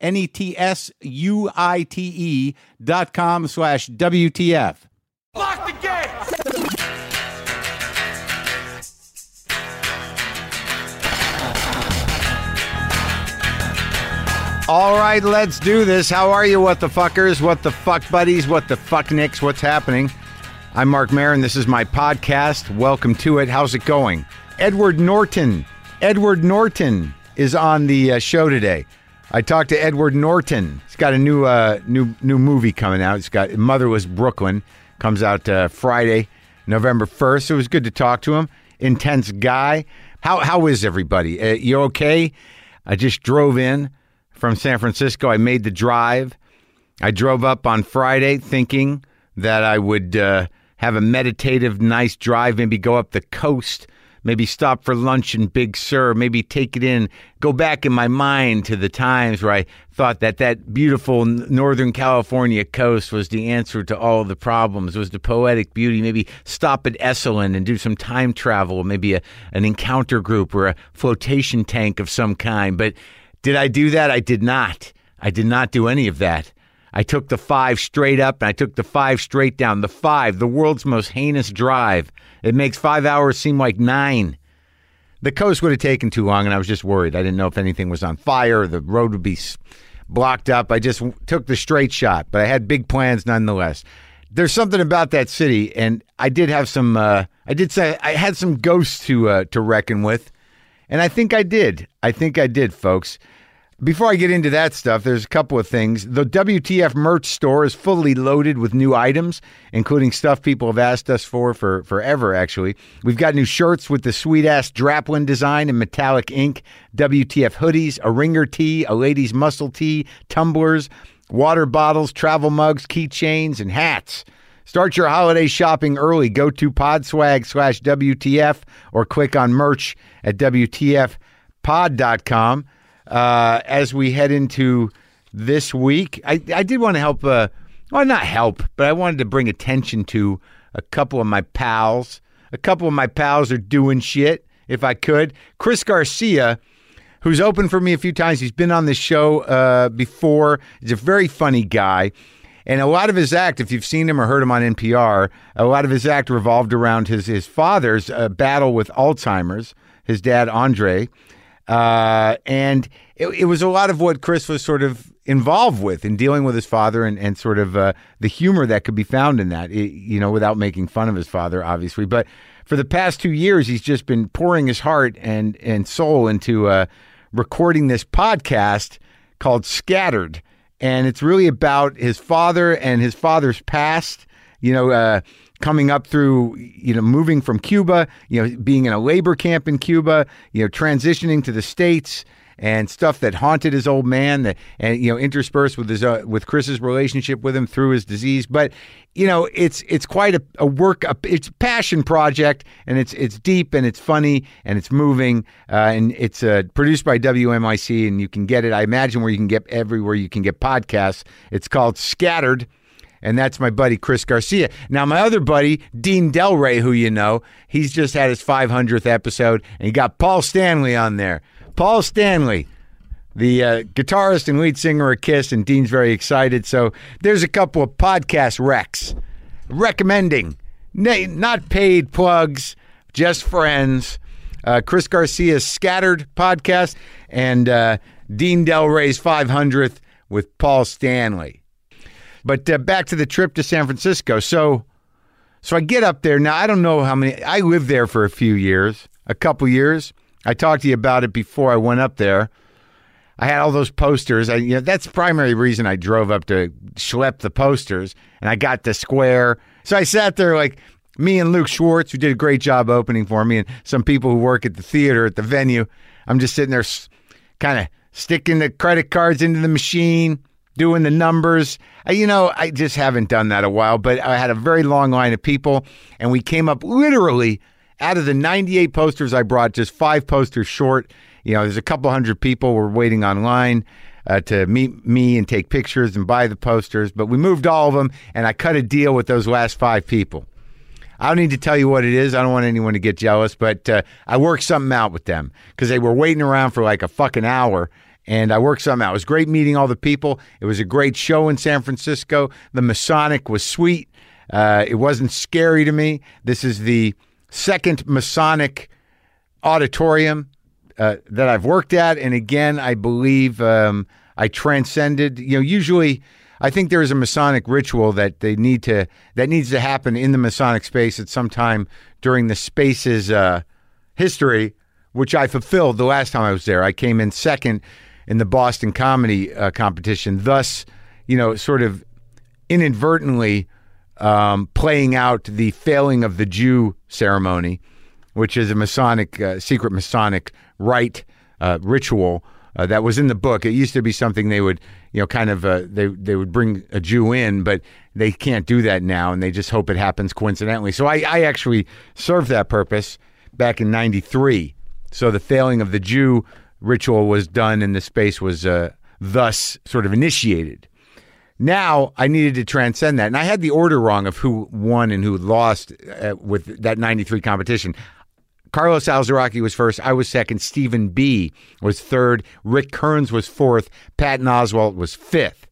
N E T S U I T E dot com slash WTF. Lock the gates! All right, let's do this. How are you, what the fuckers? What the fuck buddies? What the fuck nicks? What's happening? I'm Marc Maron. This is my podcast. Welcome to it. How's it going? Edward Norton. Edward Norton is on the uh, show today. I talked to Edward Norton. He's got a new uh, new new movie coming out. He's got Motherless Brooklyn comes out uh, Friday, November first. It was good to talk to him. Intense guy. How how is everybody? Uh, you okay? I just drove in from San Francisco. I made the drive. I drove up on Friday thinking that I would uh, have a meditative, nice drive, maybe go up the coast, maybe stop for lunch in Big Sur, maybe take it in, go back in my mind to the times where I thought that that beautiful Northern California coast was the answer to all the problems, was the poetic beauty. Maybe stop at Esalen and do some time travel, maybe a, an encounter group or a flotation tank of some kind. But did I do that? I did not. I did not do any of that. I took the five straight up and I took the five straight down. The five, the world's most heinous drive. It makes five hours seem like nine. The coast would have taken too long and I was just worried. I didn't know if anything was on fire the road would be blocked up. I just took the straight shot, but I had big plans nonetheless. There's something about that city, and I did have some. Uh, I did say I had some ghosts to uh, to reckon with, and I think I did. I think I did, folks. Before I get into that stuff, there's a couple of things. The WTF merch store is fully loaded with new items, including stuff people have asked us for for forever, actually. We've got new shirts with the sweet ass Draplin design and metallic ink, WTF hoodies, a ringer tee, a lady's muscle tee, tumblers, water bottles, travel mugs, keychains, and hats. Start your holiday shopping early. Go to podswag slash WTF or click on merch at WTFpod.com. Uh, as we head into this week, I, I did want to help, uh, well, not help, but I wanted to bring attention to a couple of my pals. A couple of my pals are doing shit, if I could. Chris Garcia, who's opened for me a few times. He's been on this show uh, before. He's a very funny guy. And a lot of his act, if you've seen him or heard him on NPR, a lot of his act revolved around his, his father's uh, battle with Alzheimer's, his dad, Andre. Uh, and it, it was a lot of what Chris was sort of involved with in dealing with his father and, and sort of uh, the humor that could be found in that, it- you know, without making fun of his father, obviously. But for the past two years, he's just been pouring his heart and, and soul into uh, recording this podcast called Scattered. And it's really about his father and his father's past, you know, uh, coming up through, you know, moving from Cuba, you know, being in a labor camp in Cuba, you know, transitioning to the States and stuff that haunted his old man that and you know interspersed with his uh, with Chris's relationship with him through his disease. But you know it's it's quite a, a work a, it's a passion project and it's it's deep and it's funny and it's moving uh, and it's uh, produced by WNYC and you can get it I imagine where you can get everywhere you can get podcasts. It's called Scattered and that's my buddy Chris Garcia. Now, my other buddy, Dean Delray, who you know, he's just had his 500th episode, and he got Paul Stanley on there. Paul Stanley, the uh, guitarist and lead singer of Kiss, and Dean's very excited. So there's a couple of podcast recs recommending, na- not paid plugs, just friends. Uh, Chris Garcia's Scattered podcast and uh, Dean Delray's 500th with Paul Stanley. But uh, back to the trip to San Francisco. So, so I get up there now. I don't know how many. I lived there for a few years, a couple years. I talked to you about it before I went up there. I had all those posters. I, you know, that's the primary reason I drove up to schlep the posters, and I got the square. So I sat there like me and Luke Schwartz, who did a great job opening for me, and some people who work at the theater at the venue. I'm just sitting there, kind of sticking the credit cards into the machine, doing the numbers. You know, I just haven't done that a while, but I had a very long line of people, and we came up literally out of the 98 posters I brought, just five posters short. You know, there's a couple hundred people were waiting online uh, to meet me and take pictures and buy the posters, but we moved all of them, and I cut a deal with those last five people. I don't need to tell you what it is. I don't want anyone to get jealous, but uh, I worked something out with them because they were waiting around for like a fucking hour. And I worked something out. It was great meeting all the people. It was a great show in San Francisco. The Masonic was sweet. Uh, it wasn't scary to me. This is the second Masonic auditorium uh, that I've worked at. And again, I believe um, I transcended. You know, usually I think there is a Masonic ritual that they need to that needs to happen in the Masonic space at some time during the space's uh, history, which I fulfilled the last time I was there. I came in second in the Boston comedy uh, competition, thus, you know, sort of inadvertently um, playing out the failing of the Jew ceremony, which is a Masonic uh, secret Masonic rite uh, ritual. Uh, that was in the book. It used to be something they would, you know, kind of uh, they they would bring a Jew in, but they can't do that now, and they just hope it happens coincidentally. So I, I actually served that purpose back in '93. So the failing of the Jew ritual was done, and the space was uh, thus sort of initiated. Now I needed to transcend that, and I had the order wrong of who won and who lost uh, with that '93 competition. Carlos Alazraqui was first. I was second. Stephen B was third. Rick Kearns was fourth. Patton Oswalt was fifth.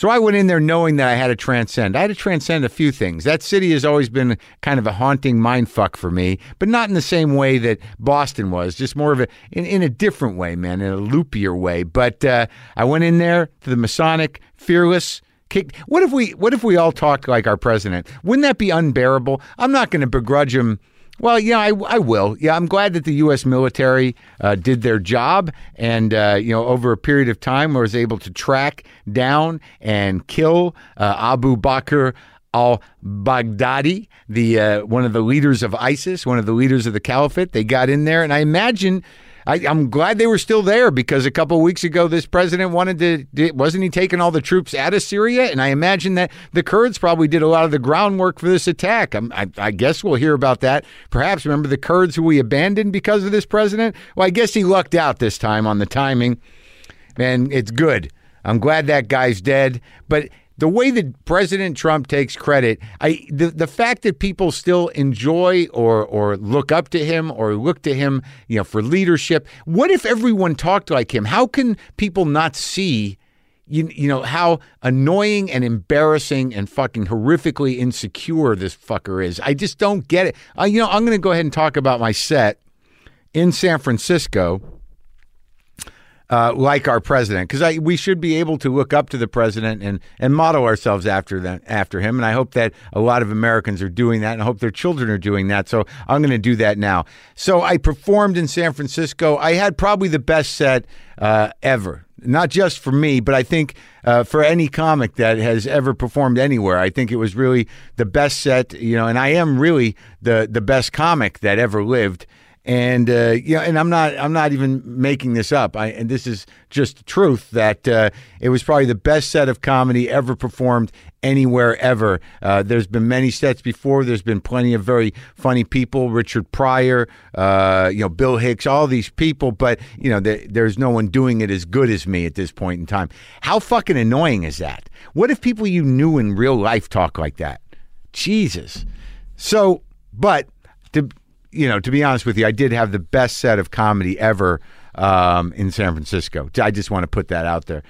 So I went in there knowing that I had to transcend. I had to transcend a few things. That city has always been kind of a haunting mind fuck for me, but not in the same way that Boston was. Just more of a in, in a different way, man, in a loopier way. But uh, I went in there to the Masonic, fearless. Kicked. What if we? What if we all talked like our president? Wouldn't that be unbearable? I'm not going to begrudge him well, yeah, I, I will. Yeah, I'm glad that the U.S. military uh, did their job, and uh, you know, over a period of time, was able to track down and kill uh, Abu Bakr al Baghdadi, the uh, one of the leaders of ISIS, one of the leaders of the caliphate. They got in there, and I imagine I, am glad they were still there because a couple weeks ago, this president wanted to, wasn't he taking all the troops out of Syria? And I imagine that the Kurds probably did a lot of the groundwork for this attack. Um, I, I guess we'll hear about that. Perhaps remember the Kurds who we abandoned because of this president? Well, I guess he lucked out this time on the timing. And it's good. I'm glad that guy's dead. But the way that President Trump takes credit, I the, the fact that people still enjoy or or look up to him or look to him, you know, for leadership. What if everyone talked like him? How can people not see you, you know how annoying and embarrassing and fucking horrifically insecure this fucker is. I just don't get it. Uh, you know, I'm going to go ahead and talk about my set in San Francisco uh, like our president, because we should be able to look up to the president and and model ourselves after that after him. And I hope that a lot of Americans are doing that, and I hope their children are doing that. So I'm going to do that now. So I performed in San Francisco. I had probably the best set uh, ever. Not just for me, but I think uh, for any comic that has ever performed anywhere, I think it was really the best set. You know, and I am really the the best comic that ever lived and uh, you know, and I'm not I'm not even making this up. I and this is just the truth that uh, it was probably the best set of comedy ever performed anywhere ever. Uh, there's been many sets before. There's been plenty of very funny people, Richard Pryor, uh, you know, Bill Hicks, all these people, but you know, there, there's no one doing it as good as me at this point in time. How fucking annoying is that? What if people you knew in real life talk like that? Jesus. So, but to you know, to be honest with you, I did have the best set of comedy ever um, in San Francisco. I just want to put that out there.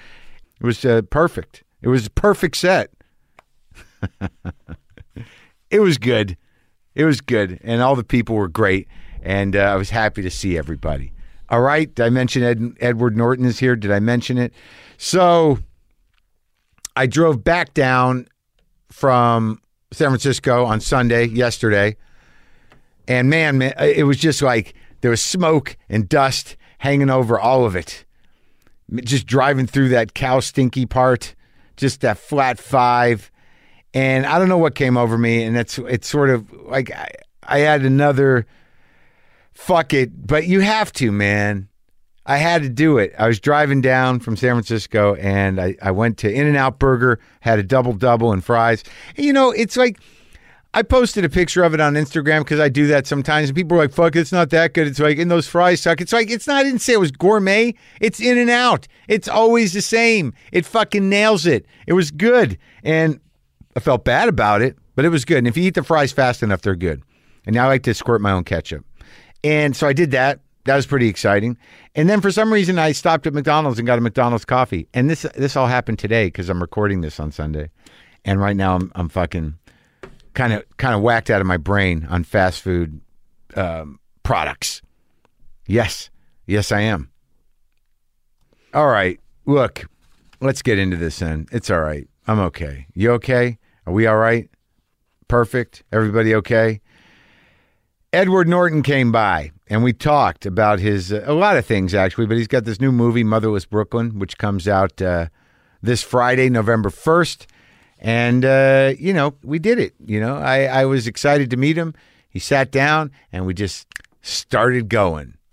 It was uh, perfect. It was a perfect set. it was good. It was good, and all the people were great, and uh, I was happy to see everybody. All right, did I mention Ed, Edward Norton is here? Did I mention it? So I drove back down from San Francisco on Sunday, yesterday. And man, man, uh, it was just like there was smoke and dust hanging over all of it. Just driving through that cow stinky part, just that flat five. And I don't know what came over me. And it's, it's sort of like I, I had another fuck it, but you have to, man. I had to do it. I was driving down from San Francisco and I, I went to In N Out Burger, had a double double and fries. And, you know, it's like I posted a picture of it on Instagram because I do that sometimes. And people are like, fuck, it's not that good. It's like, and those fries suck. It's like, it's not, I didn't say it was gourmet. It's In and Out. It's always the same. It fucking nails it. It was good. And I felt bad about it, but it was good. And if you eat the fries fast enough, they're good. And now I like to squirt my own ketchup. And so I did that. That was pretty exciting. And then for some reason, I stopped at McDonald's and got a McDonald's coffee. And this this all happened today because I'm recording this on Sunday. And right now, I'm I'm fucking kind of kind of whacked out of my brain on fast food um, products. Yes, yes, I am. All right, look, let's get into this. Then it's all right. I'm okay. You okay? Are we all right? Perfect. Everybody okay? Edward Norton came by and we talked about his uh, a lot of things actually, but he's got this new movie, Motherless Brooklyn, which comes out uh, this Friday, November first. And uh, you know, we did it. You know, I, I was excited to meet him. He sat down and we just started going.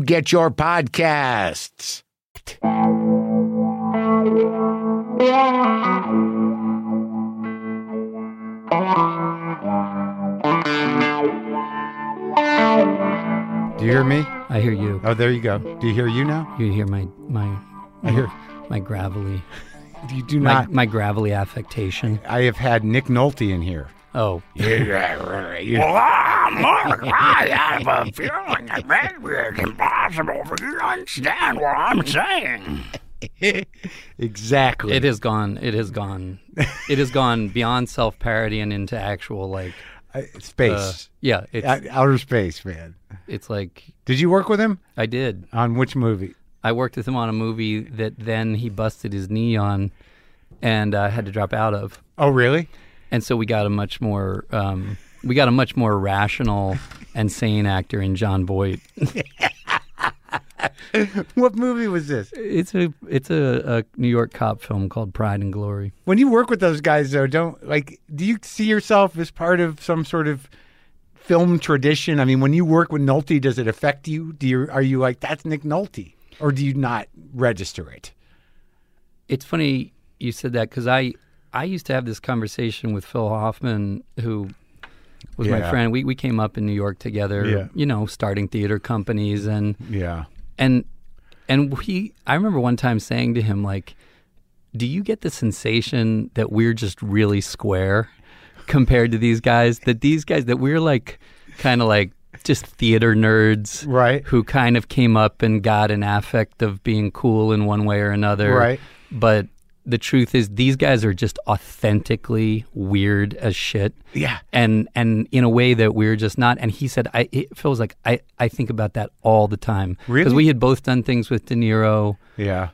get your podcasts. Do you hear me? I hear you. Oh, there you go. Do you hear you now? You hear my my I hear. my gravelly You do my, not. my gravelly affectation. I have had Nick Nolte in here. Oh, Mark, I have a feeling that maybe it's impossible for you to understand what I'm saying. exactly. it has gone. It has gone. it has gone beyond self parody and into actual like Uh, uh, space. yeah. It's Out- outer space, man. it's like Did you work with him I did. on which movie? I worked with him on a movie that then he busted his knee on, and uh, had to drop out of. Oh, really? And so we got a much more um, we got a much more rational and sane actor in Jon Voight. What movie was this? It's a it's a, a New York cop film called Pride and Glory. When you work with those guys, though, don't like. Do you see yourself as part of some sort of film tradition? I mean, when you work with Nolte, does it affect you? Do you are you like that's Nick Nolte, or do you not register it? It's funny you said that because I I used to have this conversation with Phil Hoffman, who was Yeah. my friend. We we came up in New York together. Yeah. You know, starting theater companies and Yeah. and and he i remember one time saying to him like do you get the sensation that we're just really square compared to these guys that these guys that we're like kind of like just theater nerds Right. who kind of came up and got an affect of being cool in one way or another Right. but the truth is these guys are just authentically weird as shit Yeah. and and in a way that we're just not. And he said, I it feels like I I think about that all the time Really? because we had both done things with De Niro, Yeah.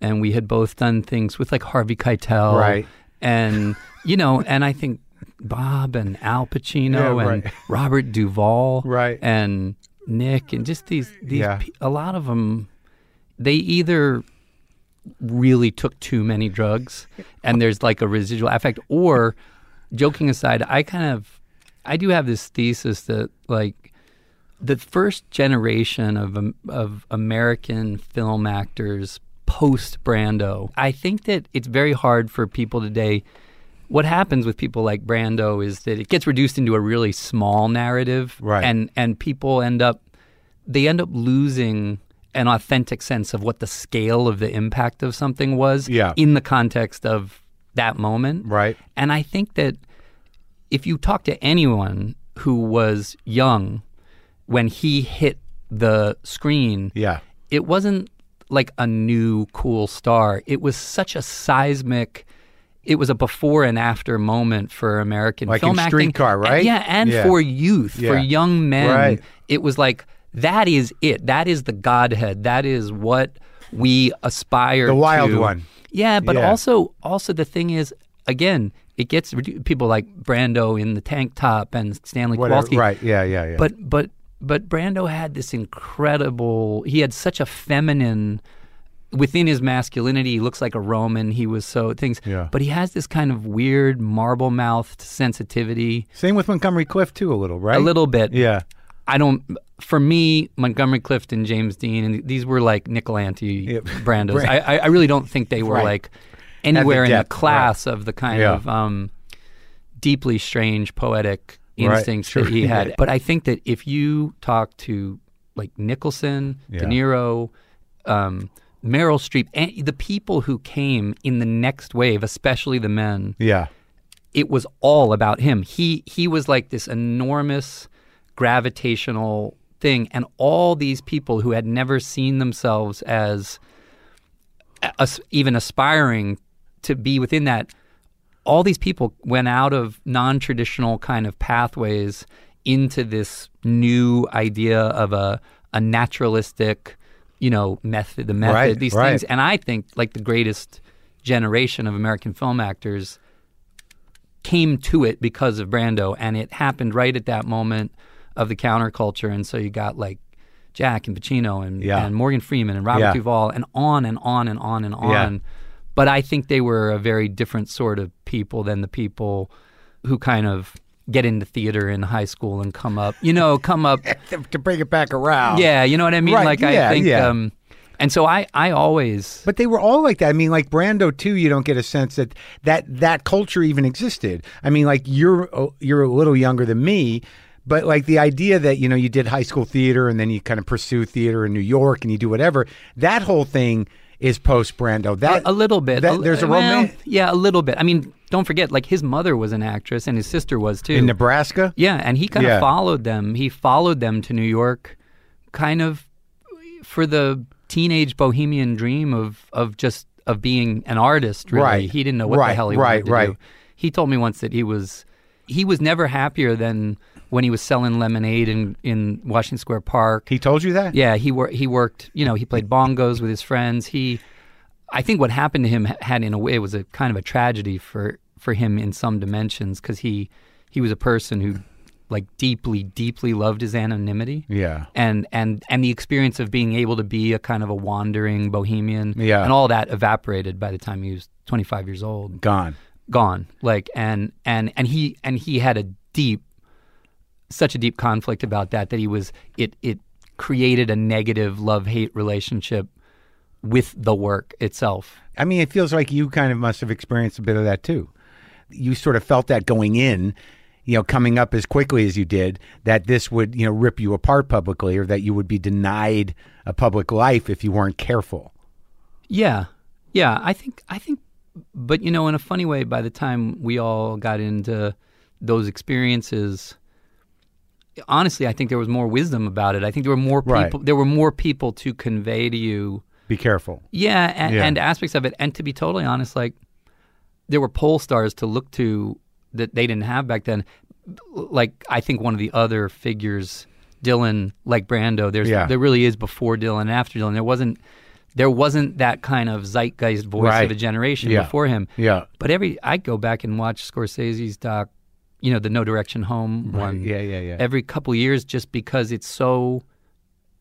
and we had both done things with like Harvey Keitel, Right. And you know, and I think Bob and Al Pacino Yeah, and right. Robert Duvall, Right. and Nick, and just these these Yeah. pe- a lot of them, they either really took too many drugs and there's like a residual effect or joking aside i kind of i do have this thesis that like the first generation of um, of american film actors post brando i think that it's very hard for people today what happens with people like brando is that it gets reduced into a really small narrative Right. and and people end up they end up losing an authentic sense of what the scale of the impact of something was Yeah. in the context of that moment. Right. And I think that if you talk to anyone who was young when he hit the screen, Yeah. it wasn't like a new cool star. It was such a seismic. It was a before and after moment for American Like film in acting. Streetcar, And- right? yeah, and Yeah. for youth, for young men. Right. It was like that is it. That is the Godhead. That is what we aspire to The wild to. one. Yeah, but Yeah. also also the thing is again, it gets people like Brando in the tank top and Stanley Whatever. Kowalski. Right. Yeah. Yeah. Yeah. But but but Brando had this incredible. He had such a feminine within his masculinity. He looks like a Roman. He was so things. Yeah. But he has this kind of weird marble mouthed sensitivity. Same with Montgomery Clift too, a little, right? A little bit. Yeah. I don't. For me, Montgomery Clift and James Dean, and these were like Nicolanti Yep. Brandos. I, I I really don't think they were Right. like anywhere in the depth, class of the kind Yeah. of um, deeply strange poetic Right, instincts sure. that he had. But I think that if you talk to like Nicholson, Yeah. De Niro, um, Meryl Streep, and the people who came in the next wave, especially the men, Yeah. it was all about him. He he was like this enormous gravitational thing, and all these people who had never seen themselves as as- even aspiring to be within that. All these people went out of non-traditional kind of pathways into this new idea of a a naturalistic, you know, method. The method, Right, these right. things, and I think like the greatest generation of American film actors came to it because of Brando, and it happened right at that moment of the counterculture, and so you got like Jack and Pacino and, Yeah. and Morgan Freeman and Robert Yeah. Duvall and on and on and on and on. Yeah. But I think they were a very different sort of people than the people who kind of get into theater in high school and come up, you know, come up to bring it back around. yeah, you know what I mean? Right, Like yeah, I think yeah. um and so I I always But they were all like that. I mean, like Brando too. You don't get a sense that that that culture even existed. I mean, like you're uh, you're a little younger than me, but like the idea that you know you did high school theater and then you kind of pursue theater in New York and you do whatever. That whole thing is post Brando. That a, a little bit. that- there's a well, romance Yeah, a little bit. I mean, don't forget, like his mother was an actress and his sister was too. in Nebraska. yeah, and he kind Yeah. of followed them. He followed them to New York, kind of for the teenage bohemian dream of of just of being an artist. Really, Right. he didn't know what Right, the hell he right, wanted to right. do. He told me once that he was he was never happier than when he was selling lemonade in in Washington Square Park. He told you that. Yeah, he wor- he worked. You know, he played bongos with his friends. He, I think, what happened to him had in a way was a kind of a tragedy for for him in some dimensions because he he was a person who like deeply deeply loved his anonymity. Yeah. And and and the experience of being able to be a kind of a wandering bohemian, Yeah. and all that evaporated by the time he was 25 years old Gone. gone like and and and he and he had a deep such a deep conflict about that that he was it it created a negative love hate relationship with the work itself I mean, it feels like you kind of must have experienced a bit of that too. You sort of felt that going in, you know, coming up as quickly as you did, that this would, you know, rip you apart publicly or that you would be denied a public life if you weren't careful. yeah yeah i think i think but you know in a funny way by the time we all got into those experiences honestly i think there was more wisdom about it i think there were more Right. people there were more people to convey to you Be careful. Yeah and, Yeah. and aspects of it. And to be totally honest, like there were pole stars to look to that they didn't have back then. Like I think one of the other figures, Dylan, like Brando. There's Yeah. there really is before Dylan and after Dylan. There wasn't there wasn't that kind of zeitgeist voice Right. of a generation Yeah. before him. Yeah. But every I go back and watch Scorsese's doc, you know, the No Direction Home one Yeah, yeah, yeah. every couple years just because it's so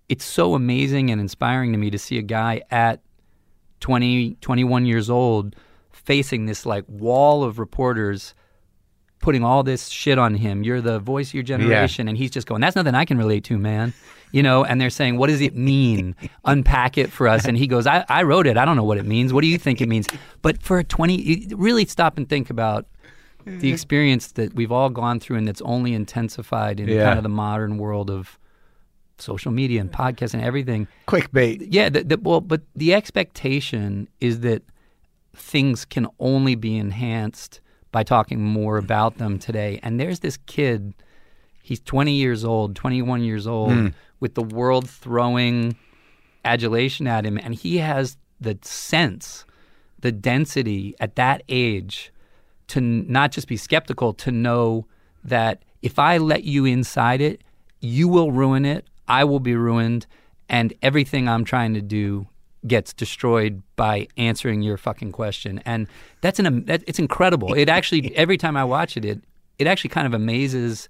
it's so amazing and inspiring to me to see a guy at 20, 21 years old, facing this like wall of reporters putting all this shit on him. You're the voice of your generation. And he's just going, that's nothing I can relate to, man. You know, and they're saying, what does it mean? Unpack it for us. And he goes, I, I wrote it. I don't know what it means. What do you think it means? But for 20, really stop and think about the experience that we've all gone through and that's only intensified in Yeah. kind of the modern world of social media and podcasts and everything. Clickbait. Yeah, the, the, well, but the expectation is that things can only be enhanced by talking more about them today. And there's this kid, he's 20 years old, 21 years old, hmm. with the world throwing adulation at him, and he has the sense, the density at that age to not just be skeptical, to know that if I let you inside it, you will ruin it, I will be ruined, and everything I'm trying to do gets destroyed by answering your fucking question. And that's an that, it's incredible. It actually every time I watch it, it it actually kind of amazes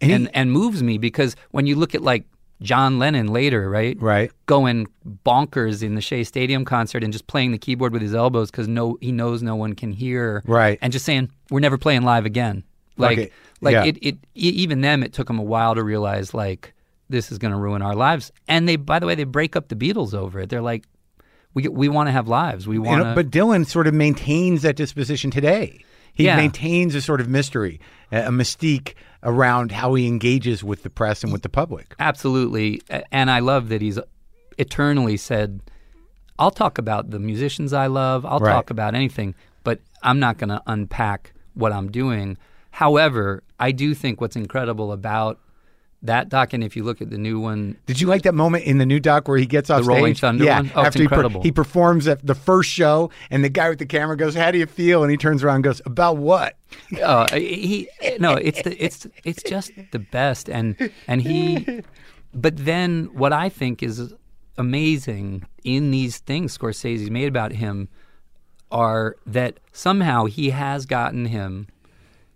and and moves me because when you look at like John Lennon later, right? Right. Going bonkers in the Shea Stadium concert and just playing the keyboard with his elbows because no, he knows no one can hear. Right. And just saying, we're never playing live again. Like, Okay. like Yeah. it, it, even them, it took them a while to realize like this is going to ruin our lives. And they, by the way, they break up the Beatles over it. They're like, we we want to have lives. We want to. but Dylan sort of maintains that disposition today. He Yeah. maintains a sort of mystery, a mystique around how he engages with the press and with the public. Absolutely. And I love that he's eternally said, I'll talk about the musicians I love, I'll Right. talk about anything, but I'm not going to unpack what I'm doing. However, I do think what's incredible about that doc, and if you look at the new one, Did you like that moment in the new doc where he gets off The Rolling stage? Thunder yeah, one? Oh, it's after he, per- incredible. he performs at the first show, and the guy with the camera goes, "How do you feel?" And he turns around and goes, "About what?" uh, he no, it's the, it's it's just the best, and and he, but then what I think is amazing in these things Scorsese's made about him are that somehow he has gotten him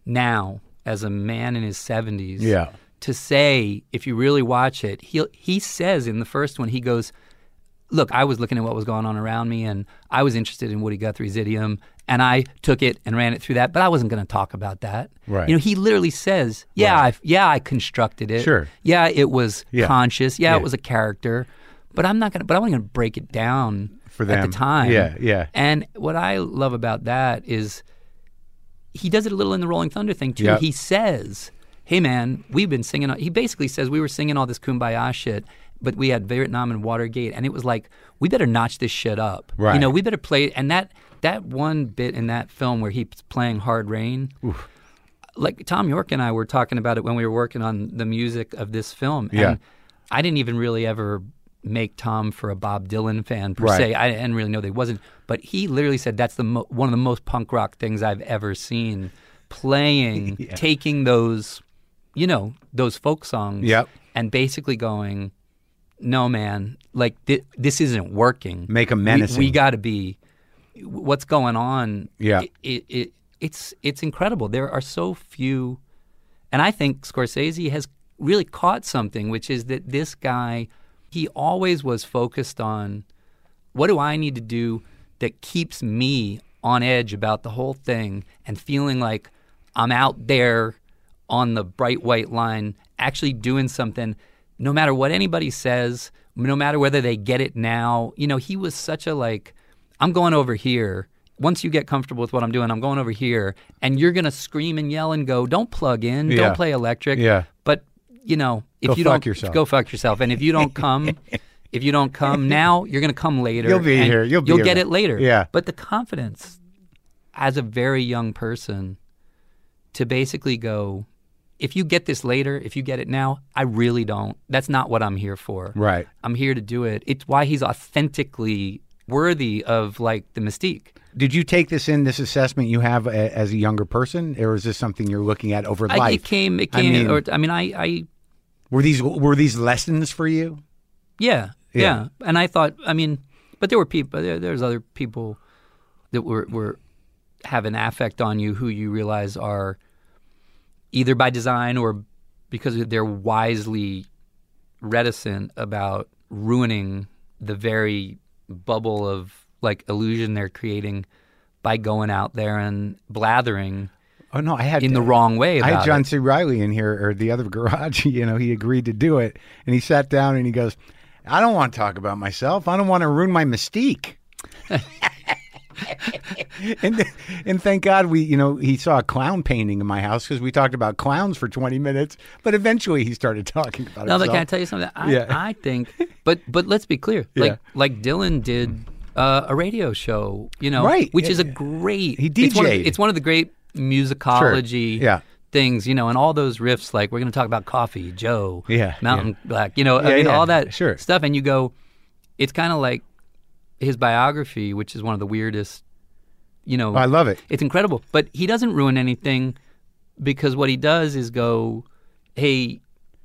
now as a man in his seventies. Yeah. To say, if you really watch it, he he says in the first one, he goes, look, I was looking at what was going on around me, and I was interested in Woody Guthrie's idiom, and I took it and ran it through that, but I wasn't going to talk about that. Right. You know, he literally says, "Yeah, I, yeah, I constructed it. Sure. Yeah, it was Yeah. conscious. Yeah, Yeah. it was a character, but I'm not going to. But I'm going to break it down For them at the time. Yeah, yeah. And what I love about that is he does it a little in the Rolling Thunder thing too. Yeah. He says, "Hey man, we've been singing." He basically says we were singing all this kumbaya shit, but we had Vietnam and Watergate, and it was like we better notch this shit up. Right. You know, we better play. And that that one bit in that film where he's playing Hard Rain. Like Thom Yorke and I were talking about it when we were working on the music of this film. Yeah. And I didn't even really ever make Tom for a Bob Dylan fan per Right. se. I didn't really know he wasn't, but he literally said that's the mo- one of the most punk rock things I've ever seen. Playing, taking those, you know, those folk songs, Yep. and basically going, "No, man, like thi- this isn't working. Make 'em We- menacing. We, got to be. What's going on? Yeah. it, it, it it's it's incredible. There are so few, and I think Scorsese has really caught something, which is that this guy, he always was focused on what do I need to do that keeps me on edge about the whole thing and feeling like I'm out there on the bright white line actually doing something no matter what anybody says no matter whether they get it now you know he was such a like I'm going over here once you get comfortable with what I'm doing I'm going over here and you're going to scream and yell and go don't plug in Yeah. don't play electric Yeah. but you know if Go you fuck don't yourself. go fuck yourself and if you don't come if you don't come now you're going to come later You'll be here. You'll be you'll here. get it later Yeah. but the confidence as a very young person to basically go if you get this later if you get it now i really don't that's not what i'm here for Right. i'm here to do it it's why he's authentically worthy of like the mystique Did you take this in this assessment you have a, as a younger person, or is this something you're looking at over I, life? it came it I came mean- or, i mean i i were these were these lessons for you? Yeah, Yeah. yeah, And I thought, I mean, but there were people. There, there's other people that were were have an affect on you who you realize are either by design or because they're wisely reticent about ruining the very bubble of like illusion they're creating by going out there and blathering Oh no, I had in the wrong way I had John it. C. Reilly in here or the other garage. You know, he agreed to do it, and he sat down and he goes, "I don't want to talk about myself. I don't want to ruin my mystique." and and thank God we, you know, he saw a clown painting in my house because we talked about clowns for twenty minutes. But eventually, he started talking about it. No, but can I tell you something? I, Yeah. I think, but but let's be clear. Like Yeah. like Dylan did uh, a radio show, you know, Right. Which is a great. He It's one, of, it's one of the great musicology. Yeah. Things, you know, and all those riffs, like we're going to talk about coffee, Joe, Yeah, Mountain Black, you know, Yeah, I mean, yeah, all that sure. stuff. And you go, it's kind of like his biography, which is one of the weirdest, you know, oh, I love it. it's incredible. But he doesn't ruin anything because what he does is go, hey,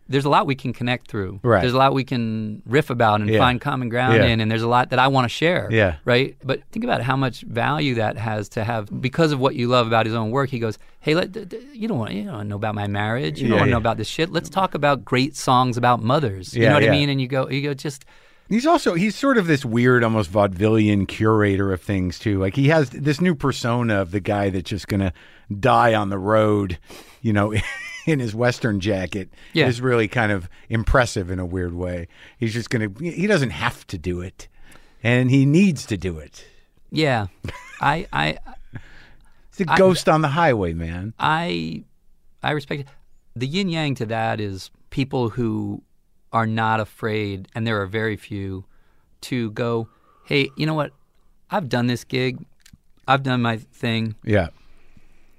there's a lot we can connect through. Right. There's a lot we can riff about and Yeah. find common ground Yeah. in, and there's a lot that I want to share. Yeah. Right. But think about how much value that has to have because of what you love about his own work. He goes, hey, let, d- d- you don't want you don't know about my marriage. You Yeah, don't want to know about this shit. Let's talk about great songs about mothers. you know what. I mean? And you go, you go, just He's also he's sort of this weird, almost vaudevillian curator of things too. Like he has this new persona of the guy that's just gonna die on the road, you know, in his western jacket. Yeah. is really kind of impressive in a weird way. He's just gonna he doesn't have to do it, and he needs to do it. yeah. I I It's a ghost on the highway, man. I I respect it. The yin yang to that is people who are not afraid, and there are very few, to go, hey, you know what? I've done this gig. I've done my thing. Yeah,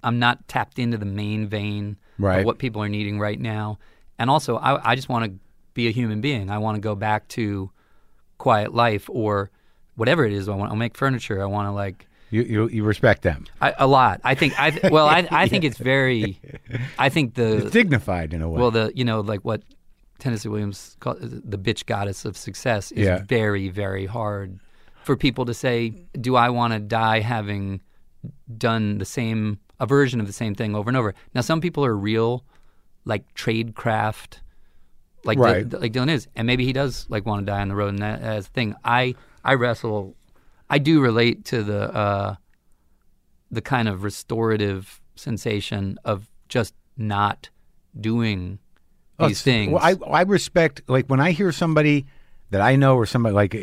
I'm not tapped into the main vein Right. of what people are needing right now. And also, I, I just want to be a human being. I want to go back to quiet life or whatever it is. I want to make furniture. I want to like you you, you respect them. I, a lot. I think. I well, I I think it's very. I think the It's dignified in a way. well, the you know like what Tennessee Williams the bitch goddess of success is Yeah. very very hard for people to say. Do I want to die having done the same a version of the same thing over and over? Now, some people are real, like trade craft, like Right. like Dylan is, and maybe he does like want to die on the road, and that as a thing. I I wrestle. I do relate to the uh, the kind of restorative sensation of just not doing these it's- things. Well, I I respect like when I hear somebody that I know or somebody like uh,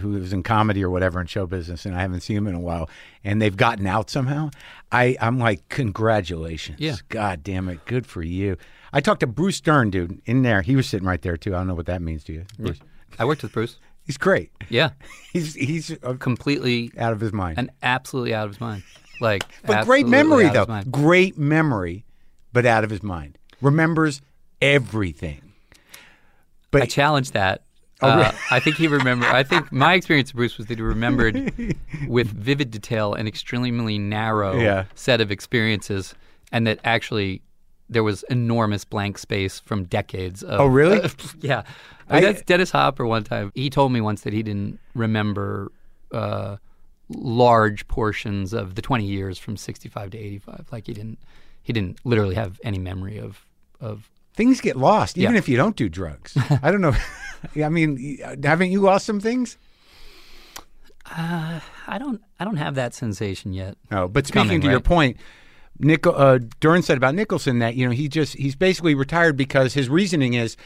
who is in comedy or whatever in show business and I haven't seen them in a while and they've gotten out somehow. I I'm like congratulations. Yeah. God damn it, good for you. I talked to Bruce Dern, dude, in there. He was sitting right there too. I don't know what that means to you. Bruce. I worked with Bruce. He's great. Yeah, He's he's uh, completely out of his mind. and absolutely out of his mind. Like, but great memory though. Great memory, but out of his mind. Remembers everything. But I challenge that. Oh, uh. I think he remembered. I think my experience with Bruce was that he remembered with vivid detail an extremely narrow Yeah. set of experiences, and that actually there was enormous blank space from decades of. Oh, really? yeah. I mean, I- that's Dennis Hopper one time. He told me once that he didn't remember uh, large portions of the 20 years from 65 to 85. Like he didn't, he didn't literally have any memory of of things get lost even Yeah. if you don't do drugs. I don't know. I mean, haven't you lost some things? I don't I don't have that sensation yet. No, but speaking coming, to your point, Nichol, uh, Dern said about Nicholson that you know he just he's basically retired because his reasoning is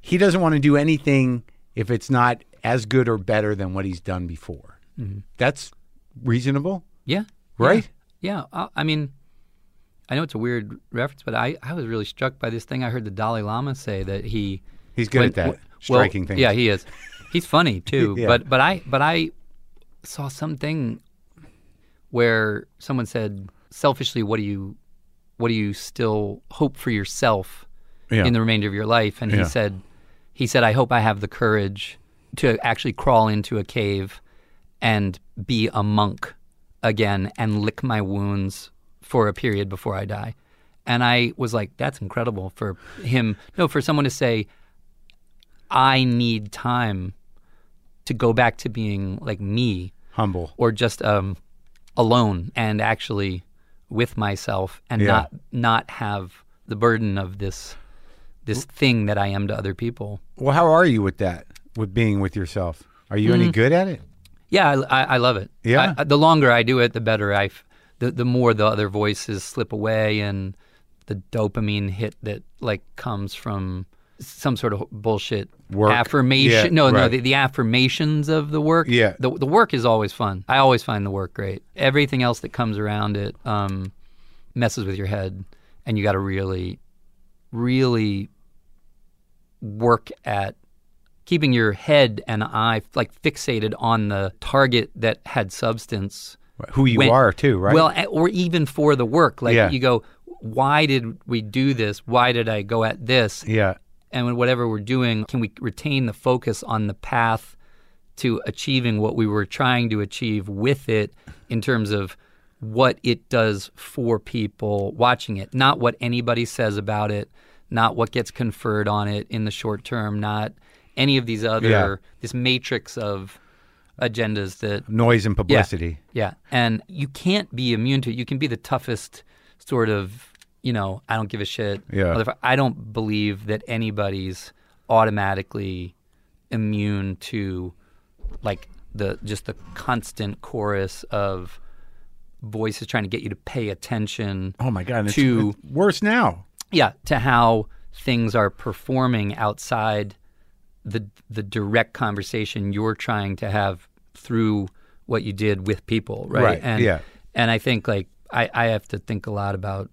he doesn't want to do anything if it's not as good or better than what he's done before. Mm-hmm. That's reasonable, Yeah. right? Yeah. I, I mean, I know it's a weird reference, but I, I was really struck by this thing I heard the Dalai Lama say that he He's good when- at that, w- striking well, things. Yeah, he is. He's funny too. Yeah. But but I but I saw something where someone said selfishly, what do you what do you still hope for yourself Yeah. in the remainder of your life? And he said he said I hope I have the courage to actually crawl into a cave and be a monk again and lick my wounds for a period before I die. And I was like, that's incredible for him. No, for someone to say, I need time to go back to being like me Humble. or just um, alone and actually with myself and Yeah. not not have the burden of this this thing that I am to other people. Well, how are you with that? With being with yourself? Are you Mm. any good at it? Yeah, I, I, I love it. Yeah? I, the longer I do it, the better I, the the more the other voices slip away, and the dopamine hit that like comes from some sort of bullshit Work. affirmation. Yeah, no, no, the, the affirmations of the work. Yeah. the the work is always fun. I always find the work great. Everything else that comes around it um, messes with your head, and you got to really, really work at keeping your head and eye like fixated on the target that had substance. Who you when- are too, right? Well, eh, or even for the work. Like Yeah. you go, why did we do this? Why did I go at this? yeah, And whatever we're doing, can we retain the focus on the path to achieving what we were trying to achieve with it in terms of what it does for people watching it, not what anybody says about it, not what gets conferred on it in the short term, not any of these other Yeah. this matrix of agendas that noise and publicity. yeah, and you can't be immune to it. You can be the toughest sort of, you know, I don't give a shit. Yeah. I don't believe that anybody's automatically immune to like the just the constant chorus of voices trying to get you to pay attention. Oh my god, it's, To- it's worse now. Yeah, to how things are performing outside the the direct conversation you're trying to have through what you did with people, right? Right, And yeah. and I think like I, I have to think a lot about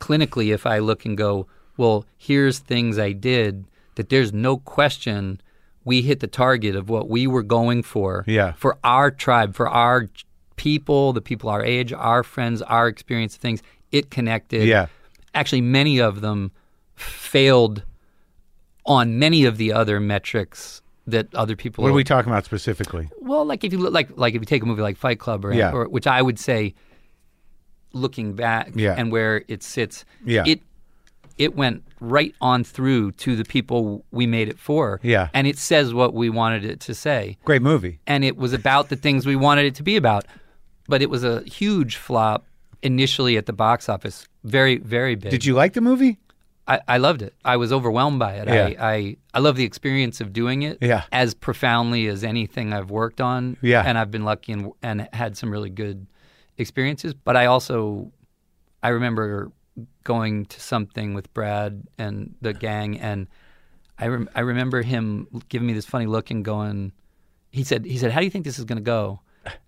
clinically if I look and go, well, here's things I did that there's no question we hit the target of what we were going for Yeah. for our tribe, for our people, the people our age, our friends, our experience of things. It connected Yeah. actually many of them failed on many of the other metrics that other people What are we talking about specifically? well like if you look like like if you take a movie like fight club or, Yeah. or which i would say looking back Yeah. and where it sits Yeah. it it went right on through to the people we made it for Yeah. and it says what we wanted it to say Great movie. and it was about the things we wanted it to be about. But it was a huge flop initially at the box office. Very, very big. Did you like the movie? I, I loved it. I was overwhelmed by it. Yeah. I, I I love the experience of doing it. Yeah. As profoundly as anything I've worked on. Yeah. And I've been lucky and and had some really good experiences. But I also I remember going to something with Brad and the gang, and I rem- I remember him giving me this funny look and going. He said he said How do you think this is going to go?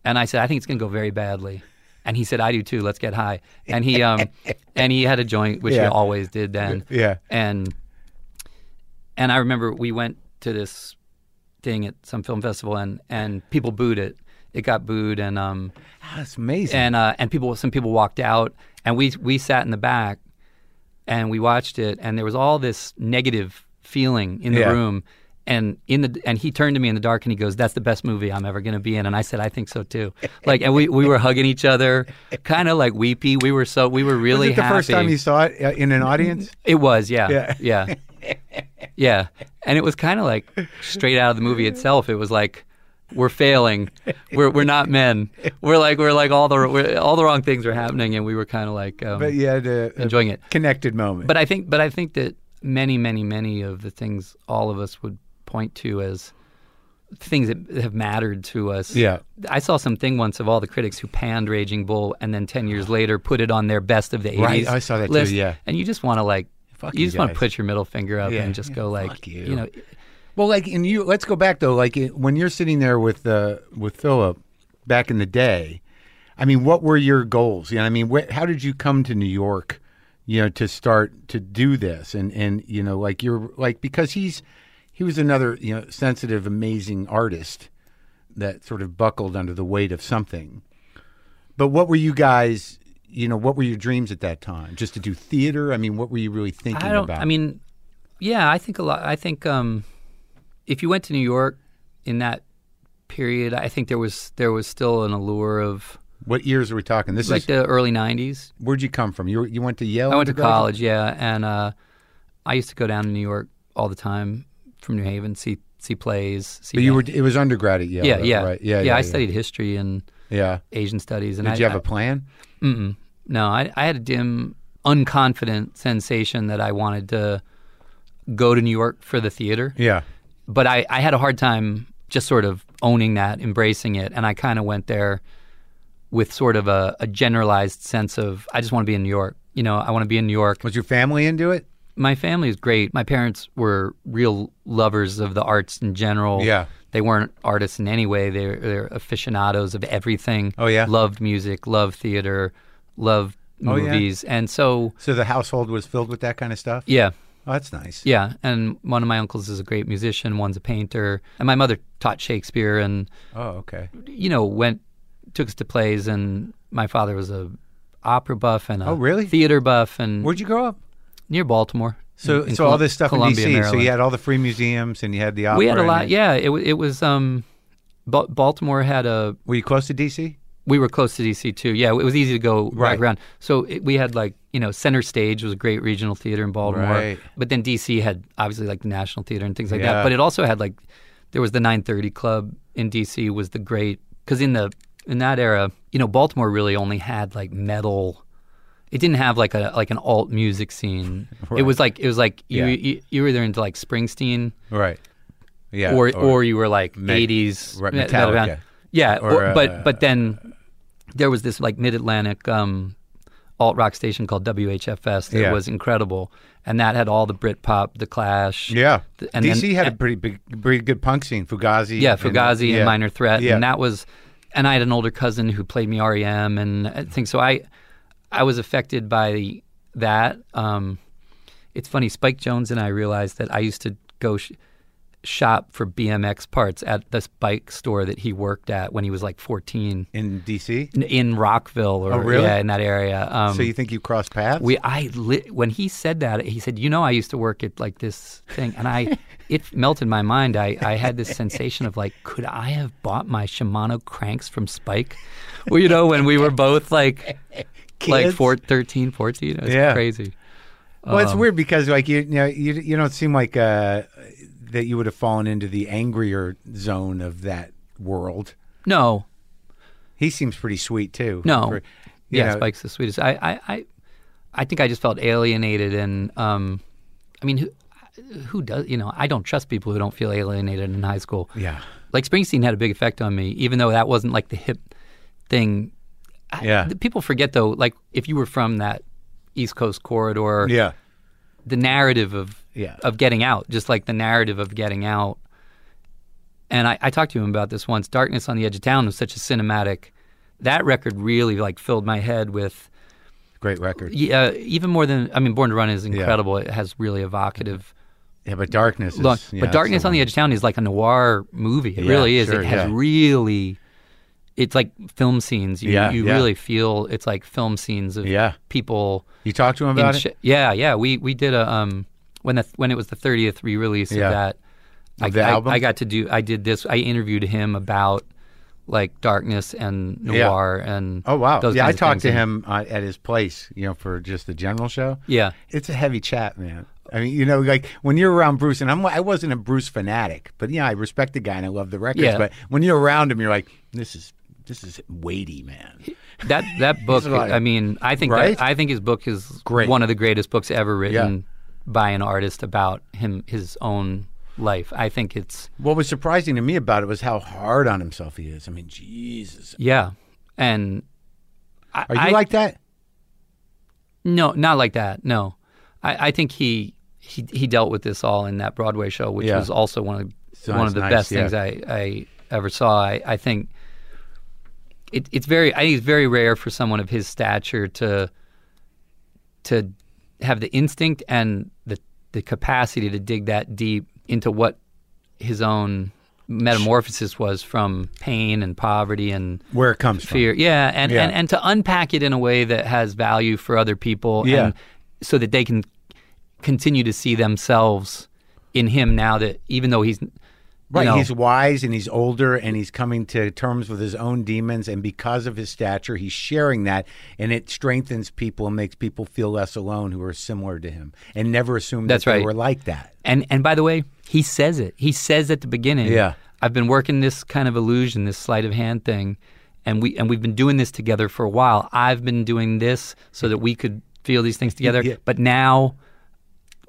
And I said I think it's going to go very badly. And he said I do too. Let's get high. And he um and he had a joint, which Yeah. he always did then. Yeah. And and I remember we went to this thing at some film festival, and and people booed it. It got booed, and um That's amazing. and uh, and people some people walked out, and we we sat in the back, and we watched it, and there was all this negative feeling in the Yeah. room. And in the and he turned to me in the dark and he goes, "That's the best movie I'm ever going to be in." And I said, "I think so too." Like, and we, we were hugging each other, kind of like weepy. We were so we were really was it the happy. first time you saw it uh, in an audience? It was, yeah, Yeah. yeah, yeah. And it was kind of like straight out of the movie itself. It was like we're failing, we're we're not men. We're like we're like all the we're, all the wrong things are happening, and we were kind of like um, But yeah, enjoying it. connected moment. But I think, but I think that many, many, many of the things all of us would point to as things that have mattered to us. Yeah. I saw something once of all the critics who panned Raging Bull, and then ten years later put it on their best of the '80s. Right, I saw that too, list. yeah. and you just want to like, Fuck you you just want to put your middle finger up Yeah, and just yeah, go like, fuck you. you know, Well, like, and you let's go back though. Like when you're sitting there with uh, with Philip back in the day, I mean, what were your goals? You know, I mean, wh- how did you come to New York? You know, to start to do this, and and you know, like you're like because he's he was another you know sensitive, amazing artist that sort of buckled under the weight of something. But what were you guys? You know, what were your dreams at that time? Just to do theater? I mean, what were you really thinking I about? I mean, yeah, I think a lot. I think um, if you went to New York in that period, I think there was there was still an allure of what years are we talking? This like is like the early '90s. Where'd you come from? You you went to Yale? I went to college, yeah, and uh, I used to go down to New York all the time from New Haven, see see plays. See But you were it was undergrad at Yale. yeah, yeah, right? Yeah, yeah. I yeah. studied history and Yeah. Asian studies, and Did I, you have I- a plan? Mm-mm. No, I, I had a dim, unconfident sensation that I wanted to go to New York for the theater. Yeah. But I, I had a hard time just sort of owning that, embracing it, and I kind of went there with sort of a, a generalized sense of I just want to be in New York. You know, I want to be in New York. Was your family into it? My family is great. My parents were real lovers of the arts in general. Yeah. They weren't artists in any way. They're, they're aficionados of everything. Oh, yeah? Loved music, loved theater, loved Oh, yeah? movies. And so, So the household was filled with that kind of stuff? yeah, Oh, that's nice. yeah. And one of my uncles is a great musician, one's a painter. And my mother taught Shakespeare and, Oh, okay. you know, went, took us to plays. And my father was a opera buff and a Oh, really? theater buff and Where'd you grow up? Near Baltimore. So, in- in so all this stuff Columbia, in DC. So you had all the free museums, and you had the opera. we had a lot. Yeah, it it was. Um, Ba- Baltimore had a. Were you close to DC? We were close to DC too. Yeah, it was easy to go Right. back around. So it, we had like you know Center Stage was a great regional theater in Baltimore. Right. But then DC had obviously like the National Theater and things like Yeah. that. But it also had like there was the 930 Club in DC was the great because in the in that era you know Baltimore really only had like metal. It didn't have like a like an alt music scene. It was like it was like you, Yeah. you you were either into like Springsteen Right. Yeah. or, or you were like Me- 80s right, me- Metallica. band. Yeah, Or, or- but uh, but then there was this like mid-Atlantic um, alt rock station called WHFS that Yeah. was incredible, and that had all the Britpop, the Clash. yeah. and DC then- had a pretty big, pretty good punk scene. Fugazi. yeah, Fugazi and, yeah. Minor Threat, Yeah. and that was. And I had an older cousin who played me REM and things. so. I I was affected by that. Um, it's funny. Spike Jonze and I realized that I used to go sh- shop for BMX parts at this bike store that he worked at when he was like 14 in DC. in, in Rockville or Oh, really? yeah, in that area. Um, so you think you crossed paths? we I li- when he said that he said, "You know, I used to work at like this thing," and I it melted my mind. I I had this sensation of like, could I have bought my Shimano cranks from Spike? Well, you know, when we were both like like Kids? four, 13, 14. It was Yeah. crazy. Well, it's Um, weird because like you, you know, you you don't seem like uh, that you would have fallen into the angrier zone of that world. No, He seems pretty sweet too. no, For- yeah, know, Spike's the sweetest. I, I, I, I think I just felt alienated, and um, I mean, who, who does? You know, I don't trust people who don't feel alienated in high school. Yeah. like Springsteen had a big effect on me, even though that wasn't like the hip thing. I- Yeah. the- people forget though, like if you were from that East Coast corridor, Yeah. the narrative of Yeah. of getting out, just like the narrative of getting out. And I, I talked to him about this once. Darkness on the Edge of Town was such a cinematic. That record really like filled my head with Great record. yeah, even more than I mean, Born to Run is incredible. It has really evocative. Yeah, but darkness is. Look, yeah, but Darkness the on the. Edge of Town is like a noir movie. It Yeah, really is. sure, it has yeah. really, it's like film scenes. You, Yeah, you yeah. really feel it's like film scenes of Yeah. people. You talked to him about it. yeah, yeah. We we did a um when the when it was the thirtieth re-release Yeah. of that. I, Of the I, album? I got to do. I did this. I interviewed him about like darkness and Yeah. noir and Oh wow! yeah, I talked to him uh, at his place, you know, for just the general show. Yeah, It's a heavy chat, man. I mean, you know, like when you're around Bruce, and I'm I wasn't a Bruce fanatic, but yeah, I respect the guy and I love the records. Yeah. But when you're around him, you're like, this is this is weighty, man. that that book. like- I mean, I think Right? that, I think his book is Great. one of the greatest books ever written by an artist about him his own life. I think it's What was surprising to me about it was how hard on himself he is. I mean, Jesus, yeah, and I, are you I- like that? No, not like that. No, I, I think he he he dealt with this all in that Broadway show, which Yeah. was also one of So one of the nice, best yeah. things I, I ever saw. I, I think it, it's very I think it's very rare for someone of his stature to to have the instinct and the the capacity to dig that deep into what his own metamorphosis was from pain and poverty and Where it comes from? fear. Yeah, and, Yeah. and and to unpack it in a way that has value for other people, Yeah. and so that they can continue to see themselves in him now that even though he's you Right, know, he's wise and he's older and he's coming to terms with his own demons and because of his stature he's sharing that and it strengthens people and makes people feel less alone who are similar to him and never assume That's that they right. were like that. and and by the way, he says it. He says at the beginning, Yeah. I've been working this kind of illusion, this sleight of hand thing, and we and we've been doing this together for a while. I've been doing this so that we could feel these things together, Yeah. but now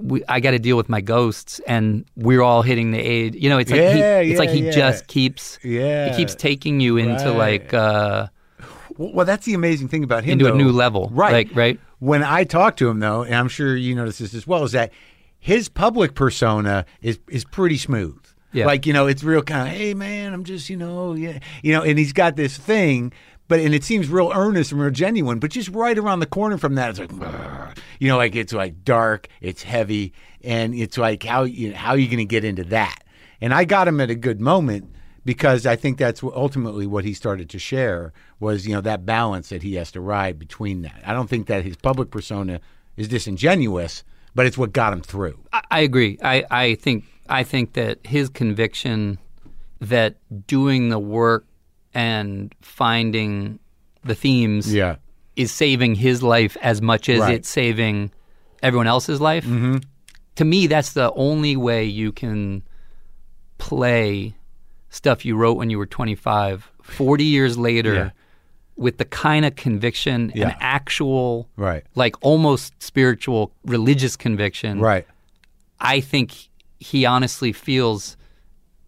we, I got to deal with my ghosts, and we're all hitting the age. You know, it's like Yeah, he, it's like he yeah. just keeps Yeah. he keeps taking you into Right. like uh, Well, that's the amazing thing about him. into a new level, right? Like right. When I talk to him, though, and I'm sure you notice this as well, is that his public persona is is pretty smooth. Yeah. Like you know, it's real kind of, hey man, I'm just you know, yeah, you know, and he's got this thing. But and it seems real earnest and real genuine, but just right around the corner from that, it's like, you know, like it's like dark, it's heavy, and it's like how you how are you going to get into that? And I got him at a good moment because I think that's ultimately what he started to share was you know that balance that he has to ride between that. I don't think that his public persona is disingenuous, but it's what got him through. I, I agree. I, I think I think that his conviction that doing the work and finding the themes Yeah, is saving his life as much as Right. it's saving everyone else's life. Mm-hmm. To me, that's the only way you can play stuff you wrote when you were 25, 40 years later, Yeah. with the kind of conviction Yeah. and actual, right, like almost spiritual, religious conviction. right, I think he honestly feels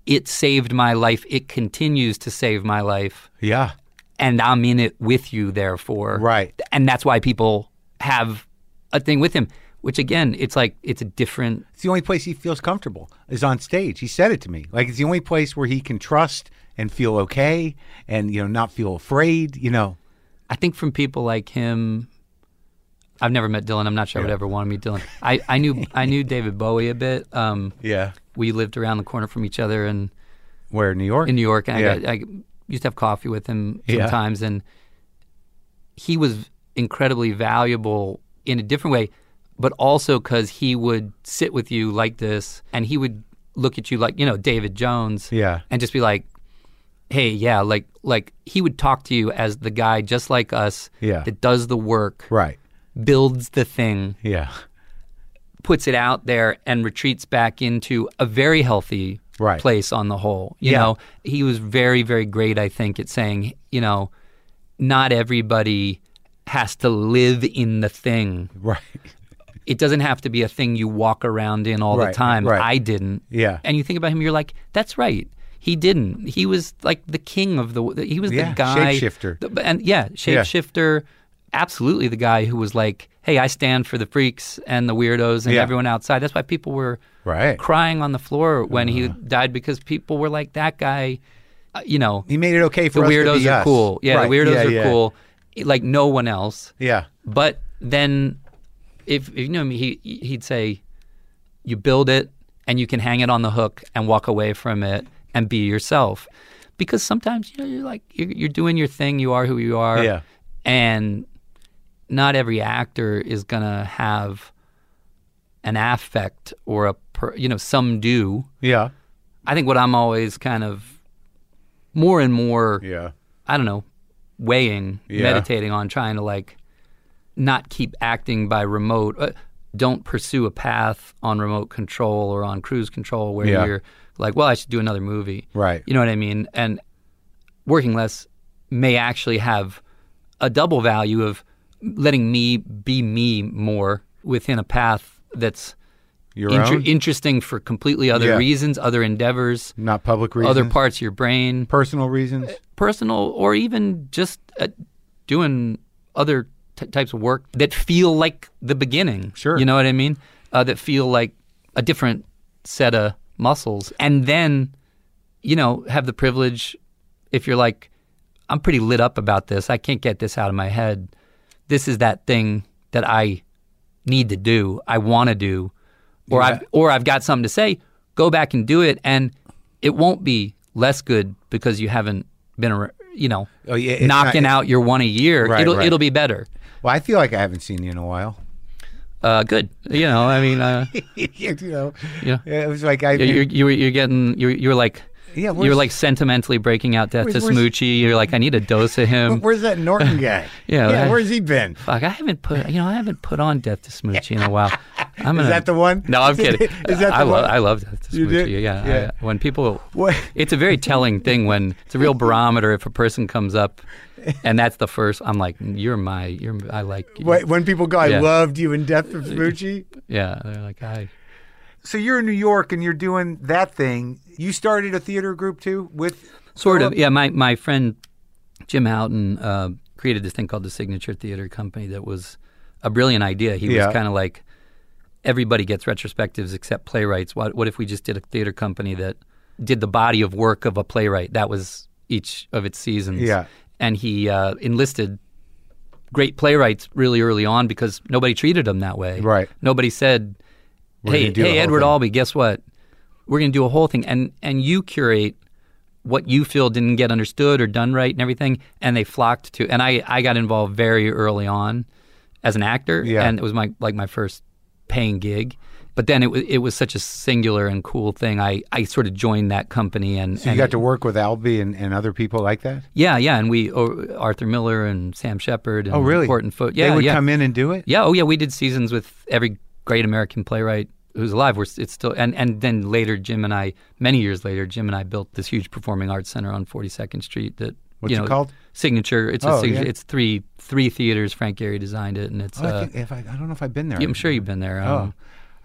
it saved my life. It continues to save my life yeah, and I'm in it with you, therefore. Right. And that's why people have a thing with him, which again, it's like, it's a different. It's the only place he feels comfortable is on stage. He said it to me. Like it's the only place where he can trust and feel okay and you know not feel afraid, you know. I think from people like him, I've never met Dylan. I'm not sure I would ever want to meet Dylan. I, I knew I knew David Bowie a bit. Um, Yeah. we lived around the corner from each other and Where New York? in New York, and Yeah. I, got, I used to have coffee with him Yeah. sometimes, and he was incredibly valuable in a different way, but also because he would sit with you like this, and he would look at you like you know David Jones, Yeah. and just be like, "Hey, yeah," like like he would talk to you as the guy just like us, Yeah. that does the work, Right. Builds the thing, Yeah. puts it out there and retreats back into a very healthy Right. place on the whole. You Yeah. know, he was very, very great, I think, at saying, you know, not everybody has to live in the thing. Right. It doesn't have to be a thing you walk around in all Right, the time. right. I didn't. Yeah. And you think about him, you're like, that's right. He didn't. He was like the king of the. He was Yeah, the guy. shapeshifter. the- and yeah, shapeshifter. Absolutely, the guy who was like, "Hey, I stand for the freaks and the weirdos and Yeah. everyone outside." That's why people were Right. crying on the floor when he Uh-huh. died because people were like, "That guy." Uh, you know, He made it okay for the weirdos be are us. cool. Yeah, Right. the weirdos Yeah, are yeah. cool. Like no one else. Yeah. But then, if, if you know me, he he'd say, "You build it, and you can hang it on the hook and walk away from it and be yourself." Because sometimes you know you're like you're, you're doing your thing. You are who you are. Yeah. And not every actor is gonna have an affect or a per, you know some do. Yeah. I think what I'm always kind of more and more Yeah. I don't know, weighing, Yeah. meditating on trying to like not keep acting by remote. Uh, don't pursue a path on remote control or on cruise control where Yeah. you're like, well, I should do another movie. Right. You know what I mean? And working less may actually have a double value of letting me be me more within a path that's Your inter- own, interesting for completely other Yeah. reasons, other endeavors, not public reasons. other parts of your brain personal reasons. personal or even just uh, doing other t- types of work that feel like the beginning. Sure. You know what I mean? Uh, that feel like a different set of muscles. And then, you know, have the privilege, if you're like, I'm pretty lit up about this, I can't get this out of my head. This is that thing that I need to do, I want to do, or Yeah. I've or I've got something to say. Go back and do it, and it won't be less good because you haven't been, you know, Oh, yeah, knocking not- out your one a year. Right, it'll right. it'll be better. Well, I feel like I haven't seen you in a while. Uh, good. You know, I mean, uh, you know. Yeah. It was like I. you're, you're you're getting you're you're like Yeah, you're like sentimentally breaking out Death to Where's- where's- Smoochy. You're like, I need a dose of him. Where's that Norton guy? Yeah, yeah. that- Where's he been? Fuck, I haven't put you know I haven't put on Death to Smoochy in a while. I'm Is gonna, that the one? No, I'm kidding. Is that the I, one? Love, I love Death to You? Smoochy. Yeah, Yeah. I- when people, What? it's a very telling thing when it's a real barometer. If a person comes up, and that's the first, I'm like, you're my, you're, I like, you. Wait, when people go, I Yeah. loved you in Death of Smoochy. yeah. They're like, I, So you're in New York and you're doing that thing. You started a theater group too with Sort of. Yeah, my my friend Jim Houghton uh, created this thing called the Signature Theater Company that was a brilliant idea. He Yeah. was kind of like everybody gets retrospectives except playwrights. What what if we just did a theater company that did the body of work of a playwright? That was each of its seasons. Yeah. And he uh, enlisted great playwrights really early on because nobody treated them that way. Right. Nobody said, "Hey, hey, Edward thing." Albee, guess what? We're going to do a whole thing." And and you curate what you feel didn't get understood or done right and everything, and they flocked to. And I I got involved very early on as an actor, Yeah. and it was my like my first paying gig. But then it was it was such a singular and cool thing. I, I sort of joined that company and So you and got to work with Albee and, and other people like that? yeah yeah and we oh, Arthur Miller and Sam Shepard and Oh, really? Horton Foote yeah they would yeah come in and do it? yeah, oh yeah, we did seasons with every great American playwright who's alive. We're it's still and and then later Jim and I, many years later, Jim and I built this huge performing arts center on 42nd Street that What's you it called? Signature. It's Oh, a signature. yeah. It's three three theaters. Frank Gehry designed it, and it's Oh, I, uh, think if I, I don't know if I've been there. yeah, I'm sure you've been there. Oh, Um,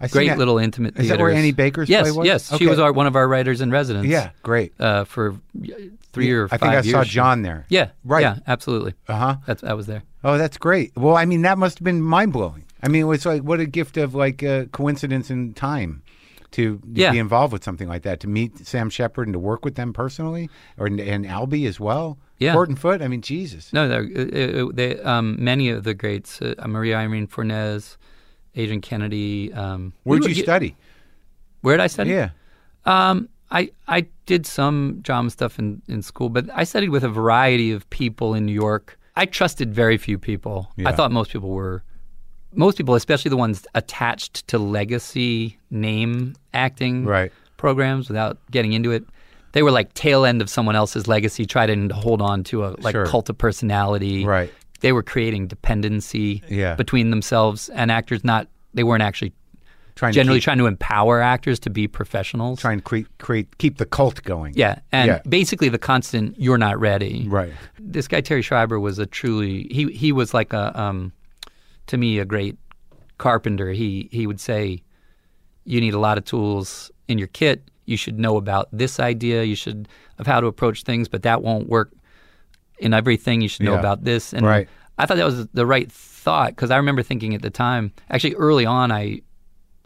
I great little intimate. Theater. Is that where. Annie Baker's yes, play was? Yes, Okay. she was our, one of our writers in residence. Yeah, great. uh, for three or I think I years. saw John there. Yeah, Right. Yeah, absolutely. Uh huh. That's I was there. Oh, that's great. Well, I mean, that must have been mind blowing. I mean, it's like what a gift of like uh, coincidence and time to Yeah. be involved with something like that. To meet Sam Shepard and to work with them personally, or and Albee as well. Yeah. Horton Foote. I mean, Jesus. No, they're, uh, uh, they, um, many of the greats, uh, Maria Irene Fornes, Adrienne Kennedy. Um, Where'd we you study? Where did I study? Yeah. Um, I I did some drama stuff in, in school, but I studied with a variety of people in New York. I trusted very few people. Yeah. I thought most people were, most people, especially the ones attached to legacy name acting Right. programs, without getting into it. They were like tail end of someone else's legacy, trying to hold on to a like Sure. cult of personality. Right. They were creating dependency Yeah. between themselves and actors. Not they weren't actually Trying generally to keep, trying to empower actors to be professionals. trying to create, create keep the cult going. Yeah, and Yeah. basically the constant "you're not ready." Right. This guy Terry Schreiber was a truly he he was like a um, to me a great carpenter. He he would say, "You need a lot of tools in your kit. You should know about this idea. You should of how to approach things, but that won't work in everything. You should know Yeah. about this." And Right. I thought that was the right thought because I remember thinking at the time. Actually, early on, I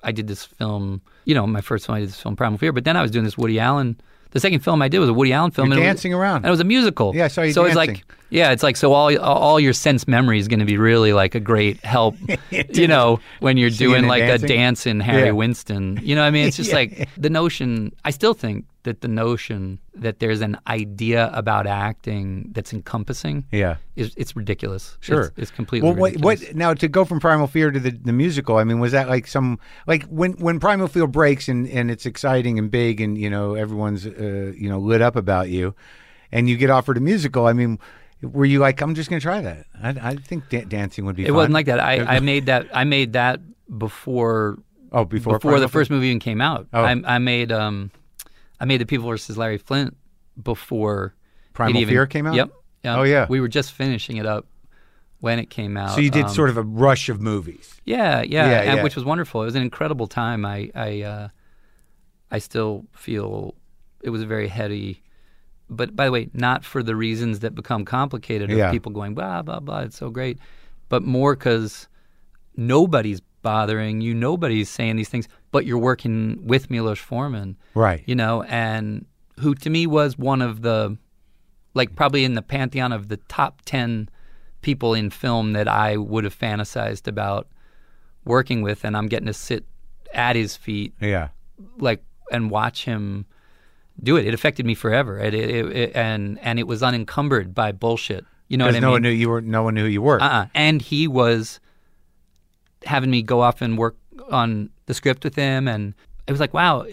I did this film. You know, my first film I did this film, Primal Fear. But then I was doing this Woody Allen. The second film I did was a Woody Allen film. You're and it was- dancing around. and it was a musical. Yeah, I saw you So it's dancing. like, yeah, it's like so all all your sense memory is going to be really like a great help. you know, when you're Singing doing like dancing? a dance in Harry Yeah. Winston. You know, what I mean, it's just Yeah. like the notion. I still think that the notion that there's an idea about acting that's encompassing Yeah. is it's ridiculous. Sure, it's, it's completely Well, what, ridiculous. what now to go from Primal Fear to the, the musical? I mean, was that like some like when when Primal Fear breaks and, and it's exciting and big and you know everyone's uh, you know lit up about you, and you get offered a musical? I mean, were you like, I'm just going to try that? I, I think da- dancing would be. It fun. wasn't like that. I, I made that. I made that before oh before before the first movie even came out. Oh. I, I made um, I made the People versus Larry Flynt before Primal even- Fear came out? Yep. yep. Oh, yeah. We were just finishing it up when it came out. So you did Um, sort of a rush of movies. yeah, yeah, Yeah, and, yeah. which was wonderful. It was an incredible time. I I uh, I still feel it was a very heady. But by the way, not for the reasons that become complicated of Yeah. people going blah blah blah. It's so great, but more because nobody's bothering you. Nobody's saying these things, but you're working with Milos Forman, Right. you know, and who to me was one of the, like probably in the pantheon of the top 10 people in film that I would have fantasized about working with. And I'm getting to sit at his feet, Yeah. like, and watch him do it. It affected me forever. It, it, it, and, and it was unencumbered by bullshit. You know what I no mean? one knew you were. No one knew who you were. Uh-uh. And he was having me go off and work on the script with him, and it was like, wow,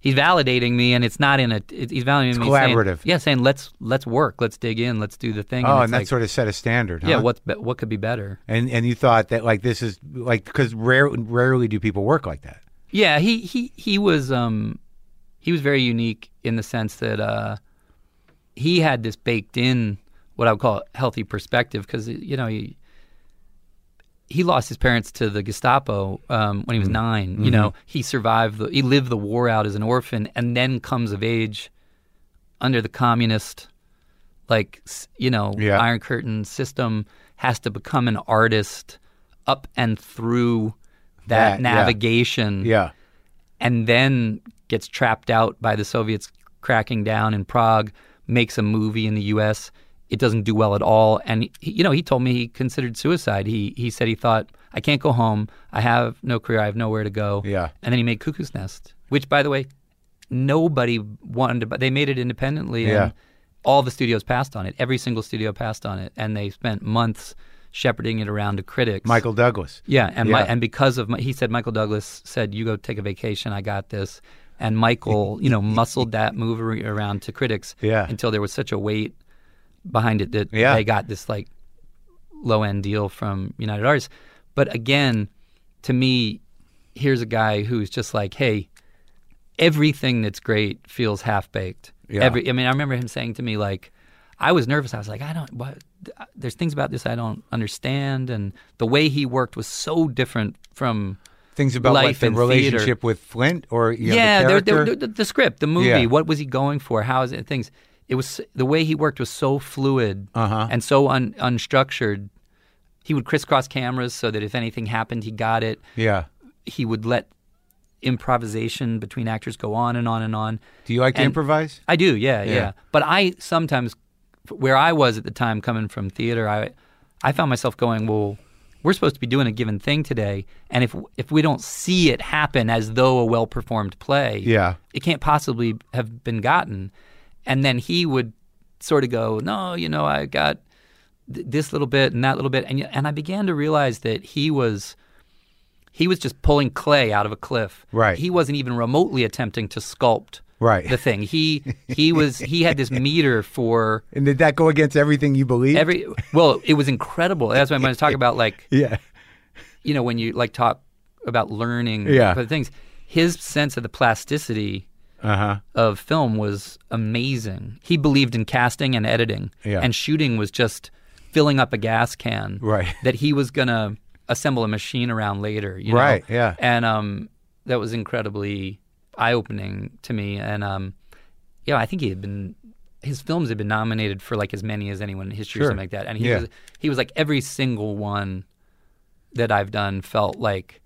he's validating me, and it's not in a. It, he's validating me. saying- collaborative. yeah, saying let's let's work, let's dig in, let's do the thing. Oh, and it's that like, sort of set a standard. yeah. What's be- what could be better? And and you thought that like this is like because rare, rarely do people work like that. Yeah, he he he was um he was very unique in the sense that uh he had this baked in what I would call healthy perspective because you know he he lost his parents to the Gestapo um, when he was 9 You know, he survived. The, he lived the war out as an orphan, and then comes of age under the communist, like you know, Yeah. Iron Curtain system. Has to become an artist up and through That, that, yeah. navigation Yeah. and then gets trapped out by the Soviets cracking down in Prague, makes a movie in the U.S. It doesn't do well at all, and he, you know he told me he considered suicide. He he said he thought I can't go home. I have no career. I have nowhere to go. Yeah. and then he made Cuckoo's Nest, which by the way, nobody wanted to. But they made it independently. Yeah. And all the studios passed on it. Every single studio passed on it, and they spent months shepherding it around to critics. Michael Douglas. Yeah, and My, and because of my, he said Michael Douglas said you go take a vacation, I got this, and Michael you know muscled that movie around to critics Yeah. until there was such a weight behind it that Yeah. they got this like low end deal from United Artists. But again, to me, here's a guy who's just like, hey, everything that's great feels half baked. Yeah. Every, I mean, I remember him saying to me like, I was nervous. I was like, I don't. What, uh, there's things about this I don't understand, and the way he worked was so different from. Things about like Life the in relationship theater. with Flynt or you know, yeah, the they're- character. they're- the, the script, the movie. Yeah. What was he going for? How is it? Things. It was the way he worked was so fluid Uh-huh. and so un, unstructured. He would crisscross cameras so that if anything happened, he got it. yeah. He would let improvisation between actors go on and on and on. Do you like to improvise? I do, yeah, Yeah. yeah, But I sometimes, where I was at the time, coming from theater, I, I found myself going, well, we're supposed to be doing a given thing today, and if if we don't see it happen as though a well performed play, Yeah. it can't possibly have been gotten. And then he would sort of go, no, you know, I got th- this little bit and that little bit, and and I began to realize that he was. He was just pulling clay out of a cliff. Right. He wasn't even remotely attempting to sculpt Right. the thing. He he was he had this meter for And did that go against everything you believe? every. Well, it was incredible. That's why I'm going to talk about like yeah. you know when you like talk about learning Yeah. the things. His sense of the plasticity Uh huh. of film was amazing. He believed in casting and editing, Yeah. and shooting was just filling up a gas can Right. that he was gonna assemble a machine around later. You know? Right, yeah. And um, that was incredibly eye opening to me. And um, yeah, I think he had been. His films had been nominated for like as many as anyone in history Sure. or something like that. And he Yeah. was he was like every single one that I've done felt like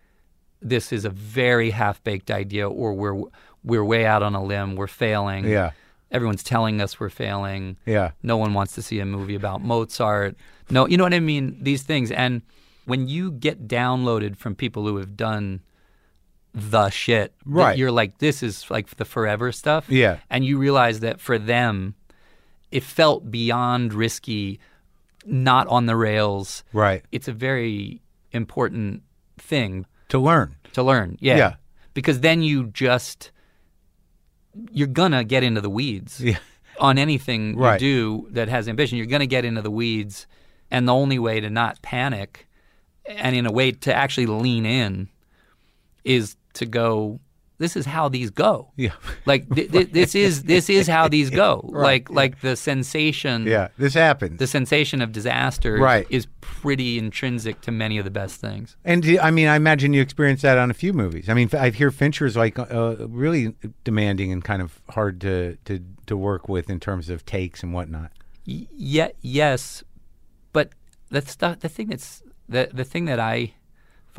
this is a very half baked idea, or we're we're way out on a limb, we're failing. Yeah. Everyone's telling us we're failing. Yeah. No one wants to see a movie about Mozart. No, you know what I mean? These things. And when you get downloaded from people who have done the shit, Right. You're like, this is like the forever stuff. Yeah. And you realize that for them, it felt beyond risky, not on the rails. Right. It's a very important thing To learn. to learn. Yeah. Yeah. Because then you just you're gonna get into the weeds. Yeah. On anything Right. you do that has ambition, you're gonna get into the weeds. And the only way to not panic and in a way to actually lean in is to go, this is how these go. Yeah. Like th- th- this is this is how these go. Like like the sensation Yeah. This happens. the sensation of disaster Right. is pretty intrinsic to many of the best things. And I mean, I imagine you experienced that on a few movies. I mean, I hear Fincher's like uh, really demanding and kind of hard to, to to work with in terms of takes and whatnot. Y- yeah, yes, but the stuff, the thing that's the the thing that I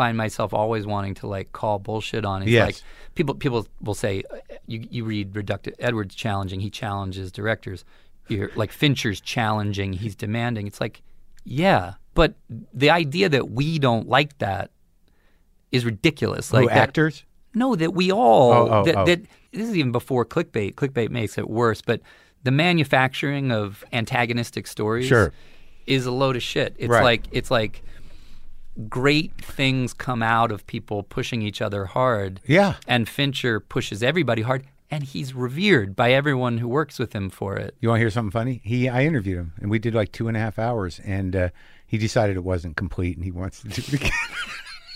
find myself always wanting to like call bullshit on is Yes. like people people will say uh, you you read reductive Edwards challenging he challenges directors you're like Fincher's challenging he's demanding it's like yeah but the idea that we don't like that is ridiculous like Who, that, actors? no, that we all Oh, oh, that, oh. that this is even before clickbait. Clickbait makes it worse, but the manufacturing of antagonistic stories Sure. is a load of shit. It's Right. like it's like great things come out of people pushing each other hard. Yeah. And Fincher pushes everybody hard and he's revered by everyone who works with him for it. You want to hear something funny? He, I interviewed him, and we did like two and a half hours, and uh, he decided it wasn't complete, and he wants to do it again.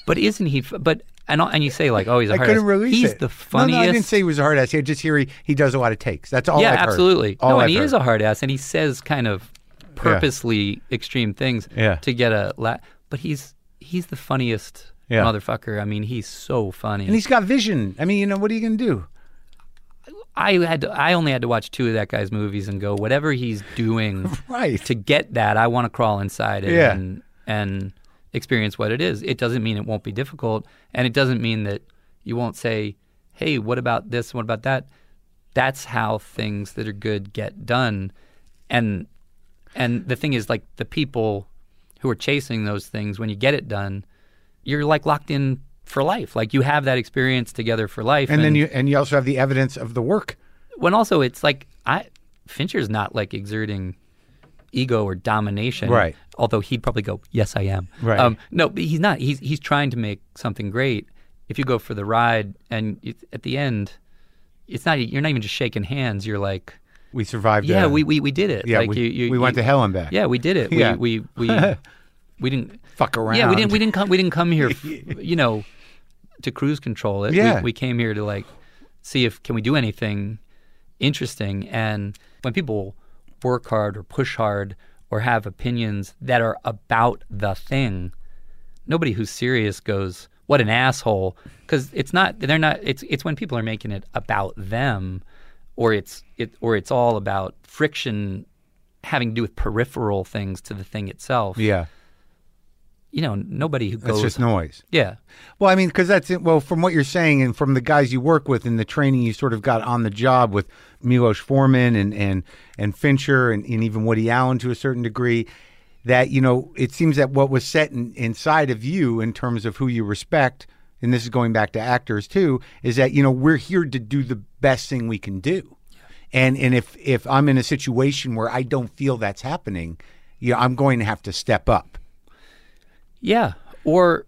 But isn't he? But and and you say like, oh, he's a I hard couldn't ass. release He's it. the funniest. No, I didn't say he was a hard ass. I just hear he, he does a lot of takes. That's all. yeah, I've absolutely. All no, I've and he heard. is a hard ass, and he says kind of purposely extreme things Yeah. to get a. La- but he's he's the funniest Yeah. motherfucker. I mean, he's so funny. and he's got vision. I mean, you know, what are you going to do? I had to, I only had to watch two of that guy's movies and go whatever he's doing Right. to get that. I want to crawl inside it Yeah. and and experience what it is. It doesn't mean it won't be difficult, and it doesn't mean that you won't say, "Hey, what about this? What about that?" That's how things that are good get done, and and the thing is, like the people who are chasing those things, when you get it done, you're like locked in for life. Like you have that experience together for life, And then you and you also have the evidence of the work. when also it's like I Fincher's not like exerting ego or domination, Right. Although he'd probably go, "Yes, I am." Right. Um, no, but he's not. He's he's trying to make something great. If you go for the ride, and it, at the end, it's not. You're not even just shaking hands. You're like, We survived. "Yeah, uh, we, we we did it." yeah, like we, you, you, we went you- to hell and back. Yeah, we did it. Yeah. We we we, we didn't Fuck around. yeah, we didn't. We didn't come. We didn't come here, you know, to cruise control it. Yeah. We, we came here to like see if can we do anything interesting. And when people work hard or push hard or have opinions that are about the thing, nobody who's serious goes, "What an asshole!" Because it's not. They're not. It's it's when people are making it about them, or it's it or it's all about friction having to do with peripheral things to the thing itself Yeah, you know, nobody who that's goes. just noise. yeah, Well, I mean, because that's it. Well, from what you're saying, and from the guys you work with, and the training you sort of got on the job with Milos Forman and and and Fincher, and, and even Woody Allen to a certain degree, that you know, it seems that what was set in, inside of you in terms of who you respect, and this is going back to actors too, is that you know we're here to do the best thing we can do, and and if if I'm in a situation where I don't feel that's happening, yeah, I'm going to have to step up. yeah, or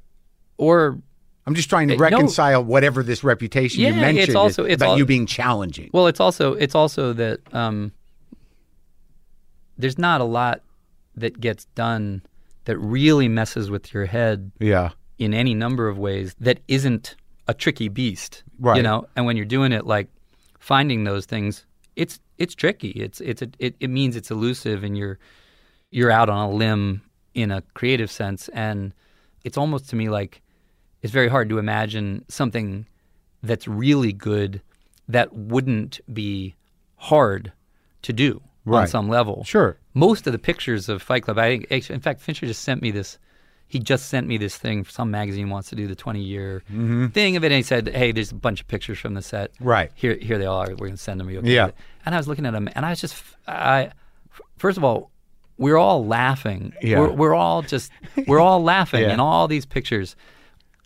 or I'm just trying to no. reconcile whatever this reputation you Yeah, it's mentioned also- it's about all- you being challenging. well, it's also it's also that um, there's not a lot that gets done that really messes with your head yeah, in any number of ways that isn't a tricky beast, You know, and when you're doing it, like finding those things, it's it's tricky. It's it's a, it, it means it's elusive, and you're you're out on a limb in a creative sense, and it's almost to me like it's very hard to imagine something that's really good that wouldn't be hard to do on some level sure. most of the pictures of Fight Club. I think, in fact, Fincher just sent me this. He just sent me this thing. Some magazine wants to do the 20 year thing of it, and he said, "Hey, there's a bunch of pictures from the set. Right. here, here they are. We're going to send them. Are you okay Yeah. And I was looking at them, and I was just, I, first of all, we're all laughing. Yeah. We're, we're all just, we're all laughing Yeah. in all these pictures,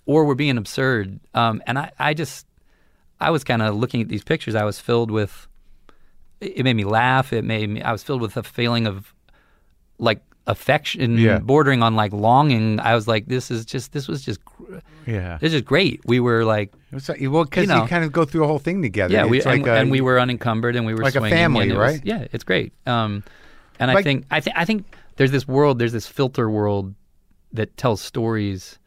or we're being absurd. Um, and I, I just, I was kind of looking at these pictures. I was filled with it made me laugh. It made me. I was filled with a feeling of like affection, Yeah. bordering on like longing. I was like, this is just. This was just. gr- Yeah. This is great. We were like, It's well, because You you, kind of go through a whole thing together. yeah, we like and, a- and we were unencumbered and we were like a family, it was- right? yeah, it's great. Um, and I think I think I think there's this world. There's this filter world that tells stories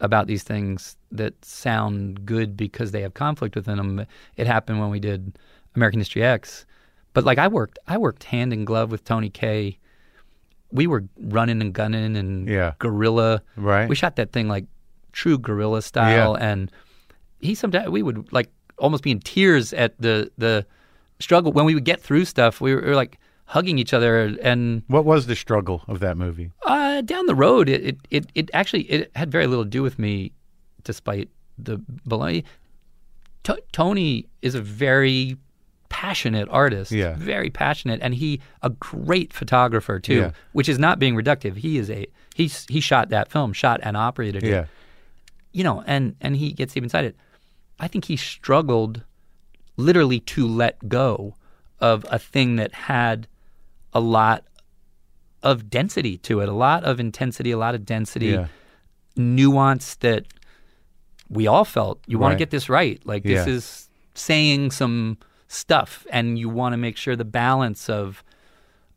about these things that sound good because they have conflict within them. It happened when we did American History X, but like I worked, I worked hand in glove with Tony Kaye. We were running and gunning and Yeah. guerrilla. Right. We shot that thing like true guerrilla style, and he sometimes we would like almost be in tears at the the struggle when we would get through stuff. We were, we were like hugging each other and What was the struggle of that movie? uh, down the road, it, it, it, it actually it had very little to do with me, despite the baloney. T- Tony is a very passionate artist, Yeah. very passionate, and he a great photographer too, Yeah. which is not being reductive. He is a he's he shot that film, shot and operated it Yeah. you know, and and he gets deep inside it. I think he struggled literally to let go of a thing that had a lot of density to it, a lot of intensity, a lot of density, Yeah. nuance that we all felt. You want Right. to get this right. Like this is saying some stuff, and you want to make sure the balance of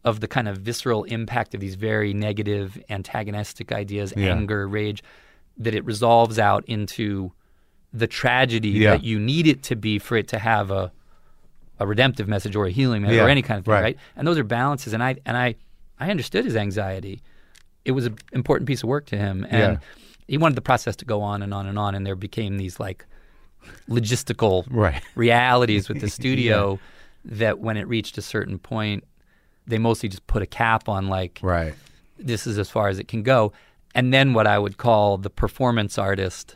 of the kind of visceral impact of these very negative, antagonistic ideas, Yeah. anger, rage, that it resolves out into the tragedy Yeah. that you need it to be for it to have a a redemptive message or a healing message Yeah, or any kind of thing, right. right. And those are balances. And I and I I understood his anxiety. It was an important piece of work to him, and Yeah. he wanted the process to go on and on and on. And there became these like logistical Right. realities with the studio that when it reached a certain point, they mostly just put a cap on like Right. this is as far as it can go. And then what I would call the performance artist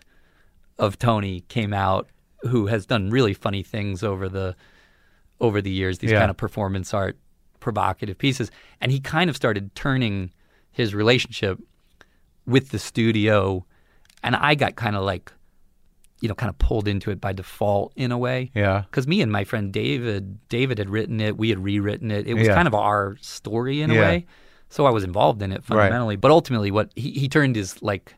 of Tony came out, who has done really funny things over the over the years. These Yeah. kind of performance art, provocative pieces, and he kind of started turning his relationship with the studio, and I got kind of like, you know, kind of pulled into it by default in a way Yeah. because me and my friend David, David had written it. We had rewritten it. It was Yeah. kind of our story in a way. So I was involved in it fundamentally. But ultimately, what he, he turned his like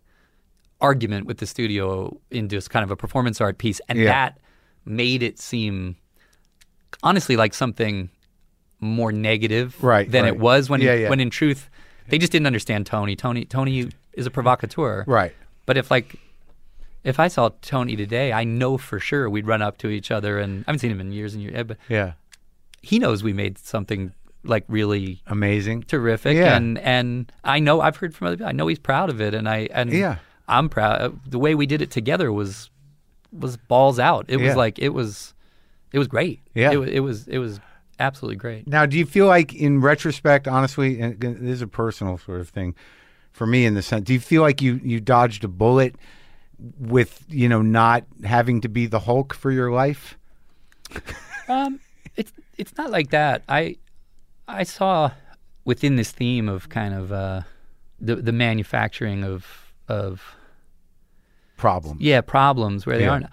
argument with the studio into this kind of a performance art piece, and Yeah. that made it seem honestly like something more negative Right, than right. it was when Yeah, yeah. when in truth they just didn't understand Tony. Tony Tony is a provocateur. Right. But if like if I saw Tony today, I know for sure we'd run up to each other and I haven't seen him in years and years, but Yeah. he knows we made something like really Amazing. terrific Yeah. and and I know I've heard from other people. I know he's proud of it and I and Yeah. I'm proud uh, the way we did it together was was balls out. It Yeah. was like it was it was great. Yeah. It, it was it was absolutely great. Now, do you feel like, in retrospect, honestly, and this is a personal sort of thing for me in the sense, do you feel like you you dodged a bullet with you know not having to be the Hulk for your life? Um, it's it's not like that. I I saw within this theme of kind of uh, the the manufacturing of of Problem. yeah problems where they Yeah. aren't.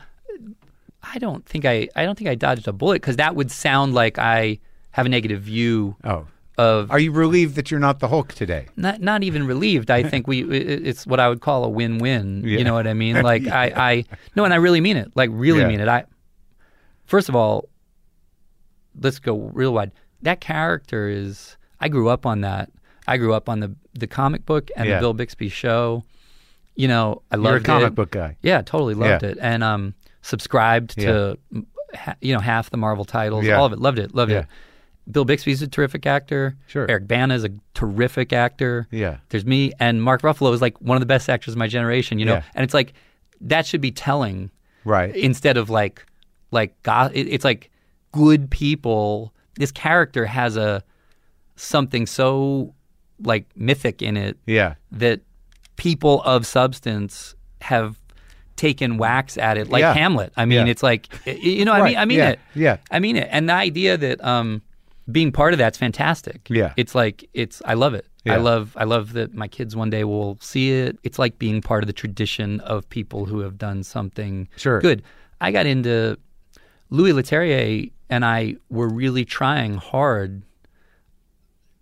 I don't think I I don't think I dodged a bullet because that would sound like I have a negative view Oh, of are you relieved that you're not the Hulk today? not not even relieved. I think we it, it's what I would call a win-win. Yeah. You know what I mean? Like I I no, and I really mean it. Like really Yeah. mean it. I first of all, let's go real wide. That character is. I grew up on that. I grew up on the the comic book and Yeah. the Bill Bixby show. You know, I You're a comic it. book guy. Yeah, totally loved Yeah. it, and um, subscribed to ha- you know half the Marvel titles, Yeah. all of it. Loved it, loved Yeah. it. Bill Bixby's a terrific actor. Sure. Eric Bana is a terrific actor. Yeah. There's me and Mark Ruffalo is like one of the best actors of my generation. You know, Yeah. and it's like that should be telling Right. instead of like like go- it, it's like good people. This character has a something so like mythic in it Yeah. that people of substance have taken wax at it like Yeah. Hamlet. I mean, Yeah. it's like you know, I mean, I mean Yeah. it. Yeah. I mean it. And the idea that um, being part of that's fantastic. Yeah. it's like it's. I love it. Yeah. I love. I love that my kids one day will see it. It's like being part of the tradition of people who have done something Sure. good. I got into Louis Leterrier, and I were really trying hard.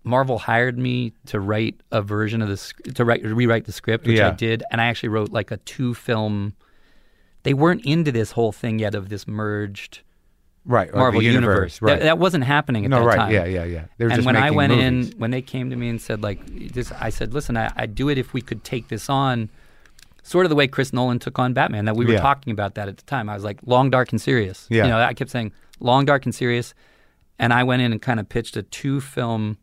Marvel hired me to write a version of the to write rewrite the script, which Yeah. I did, and I actually wrote like a two film. They weren't into this whole thing yet of this merged Right. Marvel the universe. Right. That, that wasn't happening at the time. no. that Right. time. Yeah. Yeah. Yeah. They were and when I went movies. in, when they came to me and said like this, I said, listen, I, I'd do it if we could take this on, sort of the way Chris Nolan took on Batman. That we were Yeah. talking about that at the time. I was like, long, dark, and serious. Yeah. You know, I kept saying long, dark, and serious, and I went in and kind of pitched a two film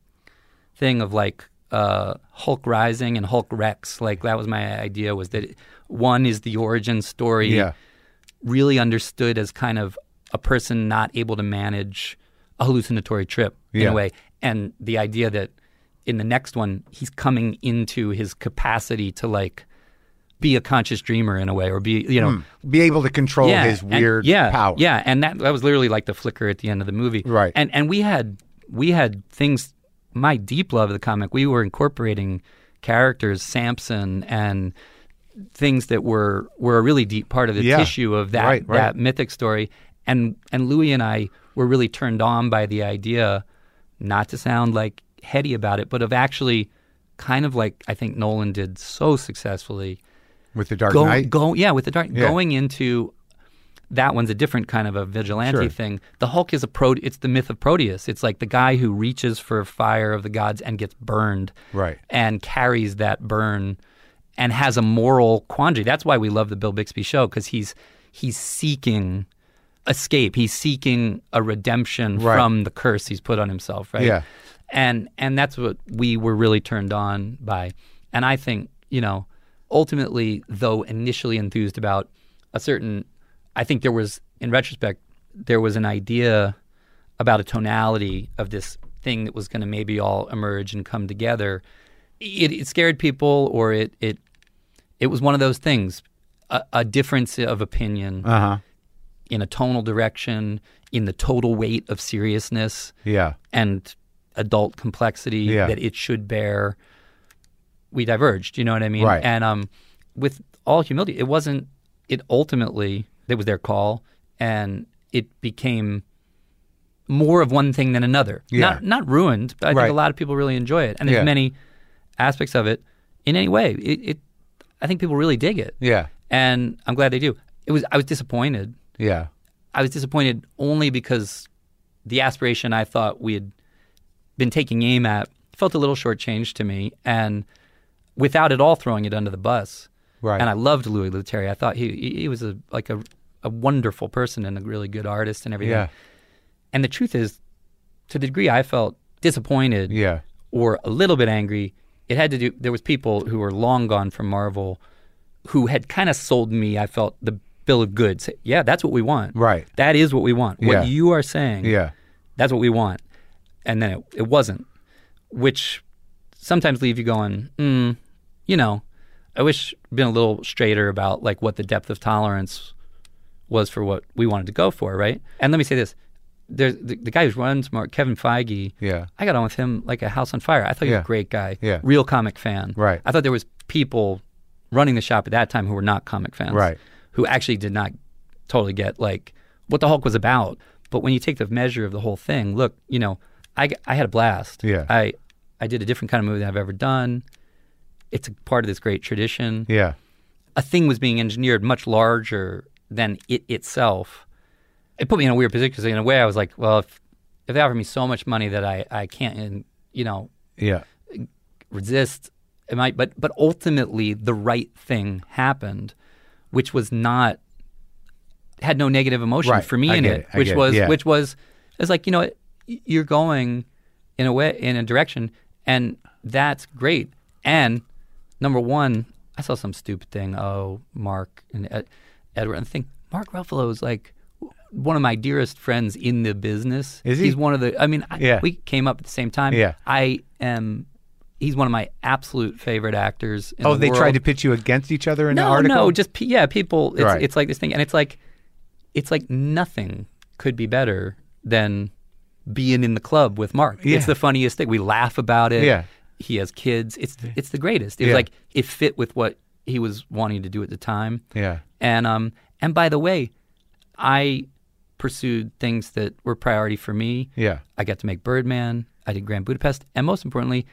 thing of like uh, Hulk Rising and Hulk Rex. Like that was my idea. Was that one is the origin story Yeah. really understood as kind of a person not able to manage a hallucinatory trip in Yeah. a way. And the idea that in the next one, he's coming into his capacity to like be a conscious dreamer in a way or be, you know, hmm. Be able to control yeah, his and- weird yeah, power. Yeah. And that, that was literally like the flicker at the end of the movie. Right. And, and we had, we had things, my deep love of the comic, we were incorporating characters, Samson and things that were were a really deep part of the Yeah. tissue of that Right, right. that mythic story. And and Louis and I were really turned on by the idea, not to sound like heady about it, but of actually kind of like I think Nolan did so successfully. With the Dark Go, Knight. go yeah, with the dark Yeah. going into that one's a different kind of a vigilante Sure. thing. The Hulk is a pro. It's the myth of Proteus. It's like the guy who reaches for fire of the gods and gets burned, Right. and carries that burn, and has a moral quandary. That's why we love the Bill Bixby show because he's he's seeking escape. He's seeking a redemption Right. from the curse he's put on himself. Right. Yeah. And and that's what we were really turned on by. And I think you know, ultimately, though initially enthused about a certain, I think there was, in retrospect, there was an idea about a tonality of this thing that was going to maybe all emerge and come together. It, it scared people, or it it it was one of those things, a, a difference of opinion Uh huh. In a tonal direction, in the total weight of seriousness Yeah. and adult complexity Yeah. that it should bear, we diverged. You know what I mean? Right. And um, with all humility, it wasn't. It ultimately it was their call, and it became more of one thing than another. Yeah. Not not ruined, but I Right. think a lot of people really enjoy it, and there's Yeah. many aspects of it. In any way, it, it I think people really dig it, Yeah. and I'm glad they do. It was I was disappointed Yeah. I was disappointed only because the aspiration I thought we had been taking aim at felt a little shortchanged to me, and without at all throwing it under the bus. Right. And I loved Louis Leterrier. I thought he he, was a like a a wonderful person and a really good artist and everything. Yeah. And the truth is, to the degree I felt disappointed Yeah. or a little bit angry, it had to do. There was people who were long gone from Marvel, who had kind of sold me. I felt the bill of goods. Yeah, that's what we want. Right. That is what we want. What Yeah. you are saying. Yeah. That's what we want. And then it, it wasn't, which sometimes leave you going, mm, you know, I wish been a little straighter about like what the depth of tolerance was for what we wanted to go for, right? And let me say this: there's the, the guy who runs Mark, Kevin Feige. Yeah. I got on with him like a house on fire. I thought he Yeah. was a great guy. Yeah. Real comic fan. Right. I thought there was people running the shop at that time who were not comic fans. Right. Who actually did not totally get like what the Hulk was about. But when you take the measure of the whole thing, look, you know, I, I had a blast. Yeah. I I did a different kind of movie than I've ever done. It's a part of this great tradition. Yeah. A thing was being engineered much larger than it itself. It put me in a weird position because in a way I was like, well, if if they offer me so much money that I I can't, and, you know, Yeah. resist it might but but ultimately the right thing happened which was not had no negative emotion Right. for me I in it, it. Which get it. was Yeah. which was it's like you know you're going in a way in a direction and that's great and number one i saw some stupid thing oh mark and Ed, edward and the thing mark ruffalo is like one of my dearest friends in the business Is he? he's one of the i mean I, Yeah. we came up at the same time Yeah. i am he's one of my absolute favorite actors. In Oh, the they world. tried to pitch you against each other in no, the article? no, just yeah, people. It's, Right. it's like this thing, and it's like, it's like nothing could be better than being in the club with Mark. Yeah. It's the funniest thing. We laugh about it. Yeah. he has kids. It's it's the greatest. It's Yeah. like it fit with what he was wanting to do at the time. Yeah. And um and by the way, I pursued things that were priority for me. Yeah. I got to make Birdman. I did Grand Budapest, and most importantly,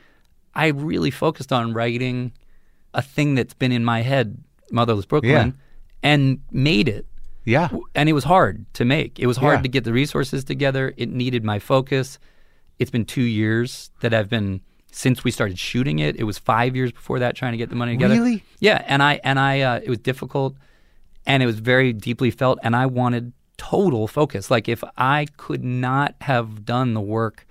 I really focused on writing a thing that's been in my head, Motherless Brooklyn, Yeah. and made it. Yeah. And it was hard to make. It was hard Yeah. to get the resources together. It needed my focus. It's been two years that I've been since we started shooting it. It was five years before that trying to get the money together. Really? Yeah, and I and I uh, it was difficult, and it was very deeply felt, and I wanted total focus. Like if I could not have done the work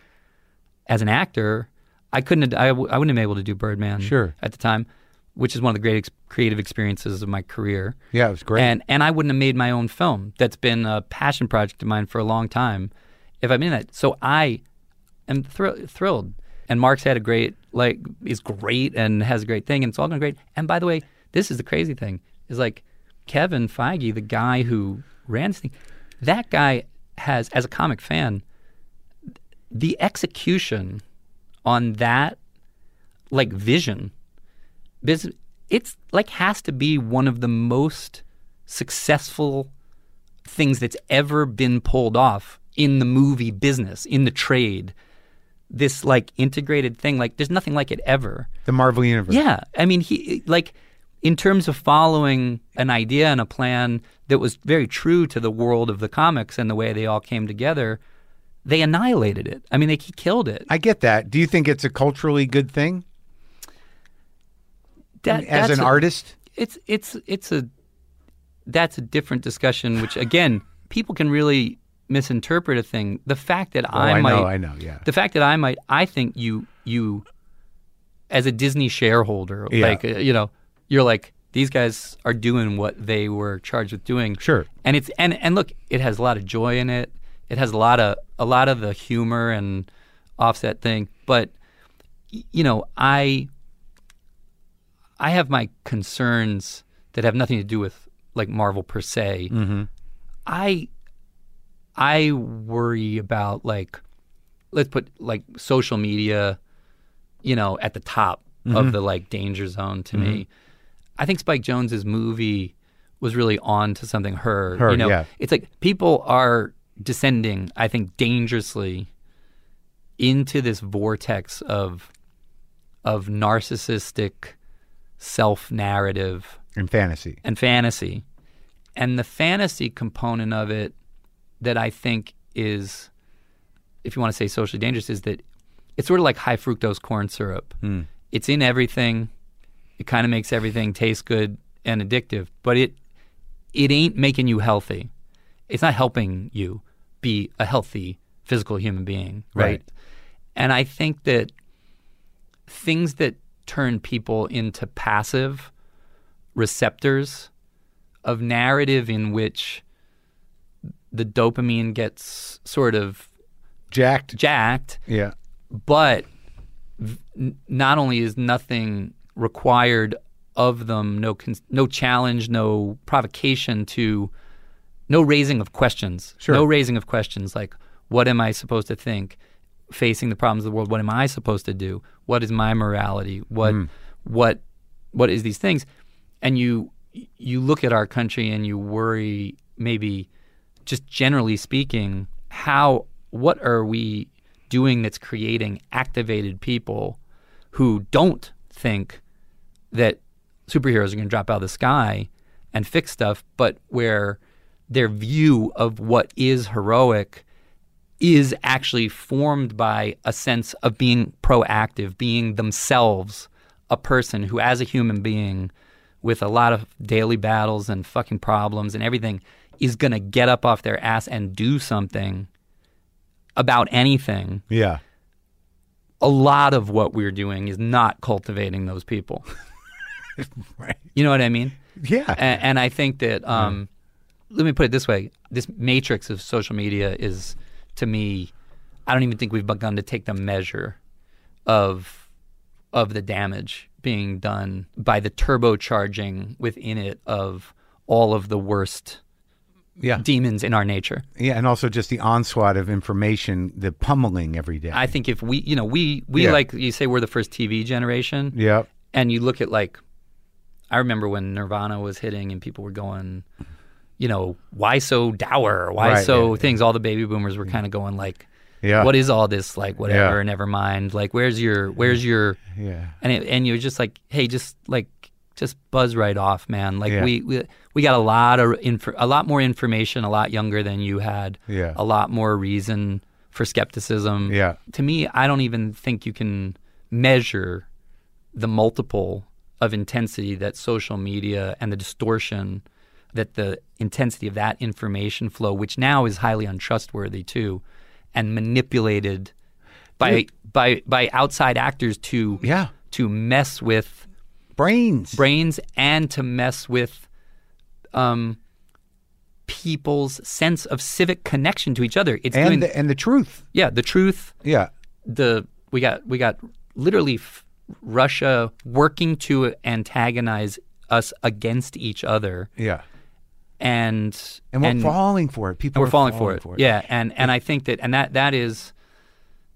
as an actor, I couldn't. Have, I, w- I wouldn't have been able to do Birdman. Sure. At the time, which is one of the great ex- creative experiences of my career. Yeah, it was great. And and I wouldn't have made my own film. That's been a passion project of mine for a long time. If I'm in that, so I am thrill- thrilled. And Mark's had a great like is great and has a great thing, and it's all going great. And by the way, this is the crazy thing is like Kevin Feige, the guy who ran this thing. That guy has, as a comic fan, the execution on that like vision it's like has to be one of the most successful things that's ever been pulled off in the movie business in the trade. This like integrated thing like there's nothing like it ever. The Marvel Universe. yeah. I mean he like in terms of following an idea and a plan that was very true to the world of the comics and the way they all came together, they annihilated it. I mean, they killed it. I get that. Do you think it's a culturally good thing That- as an a- artist? it's it's it's a that's a different discussion. Which again, people can really misinterpret a thing. The fact that Oh, I, I might, know, I know, yeah. the fact that I might, I think you you as a Disney shareholder, Yeah. like uh, you know, you're like these guys are doing what they were charged with doing. Sure. and it's and and look, it has a lot of joy in it. It has a lot of a lot of the humor and offset thing, but you know, I I have my concerns that have nothing to do with like Marvel per se. Mm-hmm. I I worry about like let's put like social media, you know, at the top Mm-hmm. of the like danger zone to me. I think Spike Jonze's movie was really on to something her, Her, you know. yeah. It's like people are descending, I think dangerously into this vortex of of narcissistic self-narrative In fantasy. and fantasy. And the fantasy component of it that I think is, if you want to say socially dangerous, is that it's sort of like high fructose corn syrup. Hmm. It's in everything. It kind of makes everything taste good and addictive, but it it ain't making you healthy. It's not helping you be a healthy physical human being, right? Right. And I think that things that turn people into passive receptors of narrative in which the dopamine gets sort of Jacked. jacked, Yeah. but v- not only is nothing required of them, no con- no challenge, no provocation to, no raising of questions, Sure. no raising of questions like what am I supposed to think, facing the problems of the world, what am I supposed to do, what is my morality, what hmm. what what is these things, and you you look at our country and you worry maybe just generally speaking how what are we doing that's creating activated people who don't think that superheroes are going to drop out of the sky and fix stuff but where their view of what is heroic is actually formed by a sense of being proactive, being themselves a person who, as a human being, with a lot of daily battles and fucking problems and everything, is going to get up off their ass and do something about anything. Yeah. A lot of what we're doing is not cultivating those people. Right. You know what I mean? Yeah. and, and I think that um, let me put it this way: this matrix of social media is, to me, I don't even think we've begun to take the measure of of the damage being done by the turbocharging within it of all of the worst yeah. demons in our nature. Yeah. And also just the onslaught of information, the pummeling every day. I think if we, you know, we we Yeah. like you say we're the first TV generation. yeah. and you look at like I remember when Nirvana was hitting and people were going, you know, why so dour? Why Right, so yeah, things? All the baby boomers were kind of going like, Yeah. what is all this? Like whatever, Yeah. never mind. Like where's your where's your Yeah. and it, and you're just like, hey, just like just buzz right off, man. Like Yeah. we, we we got a lot of inf- a lot more information, a lot younger than you had. Yeah. A lot more reason for skepticism. Yeah. To me, I don't even think you can measure the multiple of intensity that social media and the distortion that the intensity of that information flow, which now is highly untrustworthy too, and manipulated by by by outside actors to Yeah. to mess with Brains. brains and to mess with um, people's sense of civic connection to each other. It's doing, and the, and the truth. yeah, the truth. Yeah. The we got we got literally f- Russia working to antagonize us against each other, Yeah. And And we're falling for it. People we're are falling, for, it. it. Yeah, and and I think that and that that is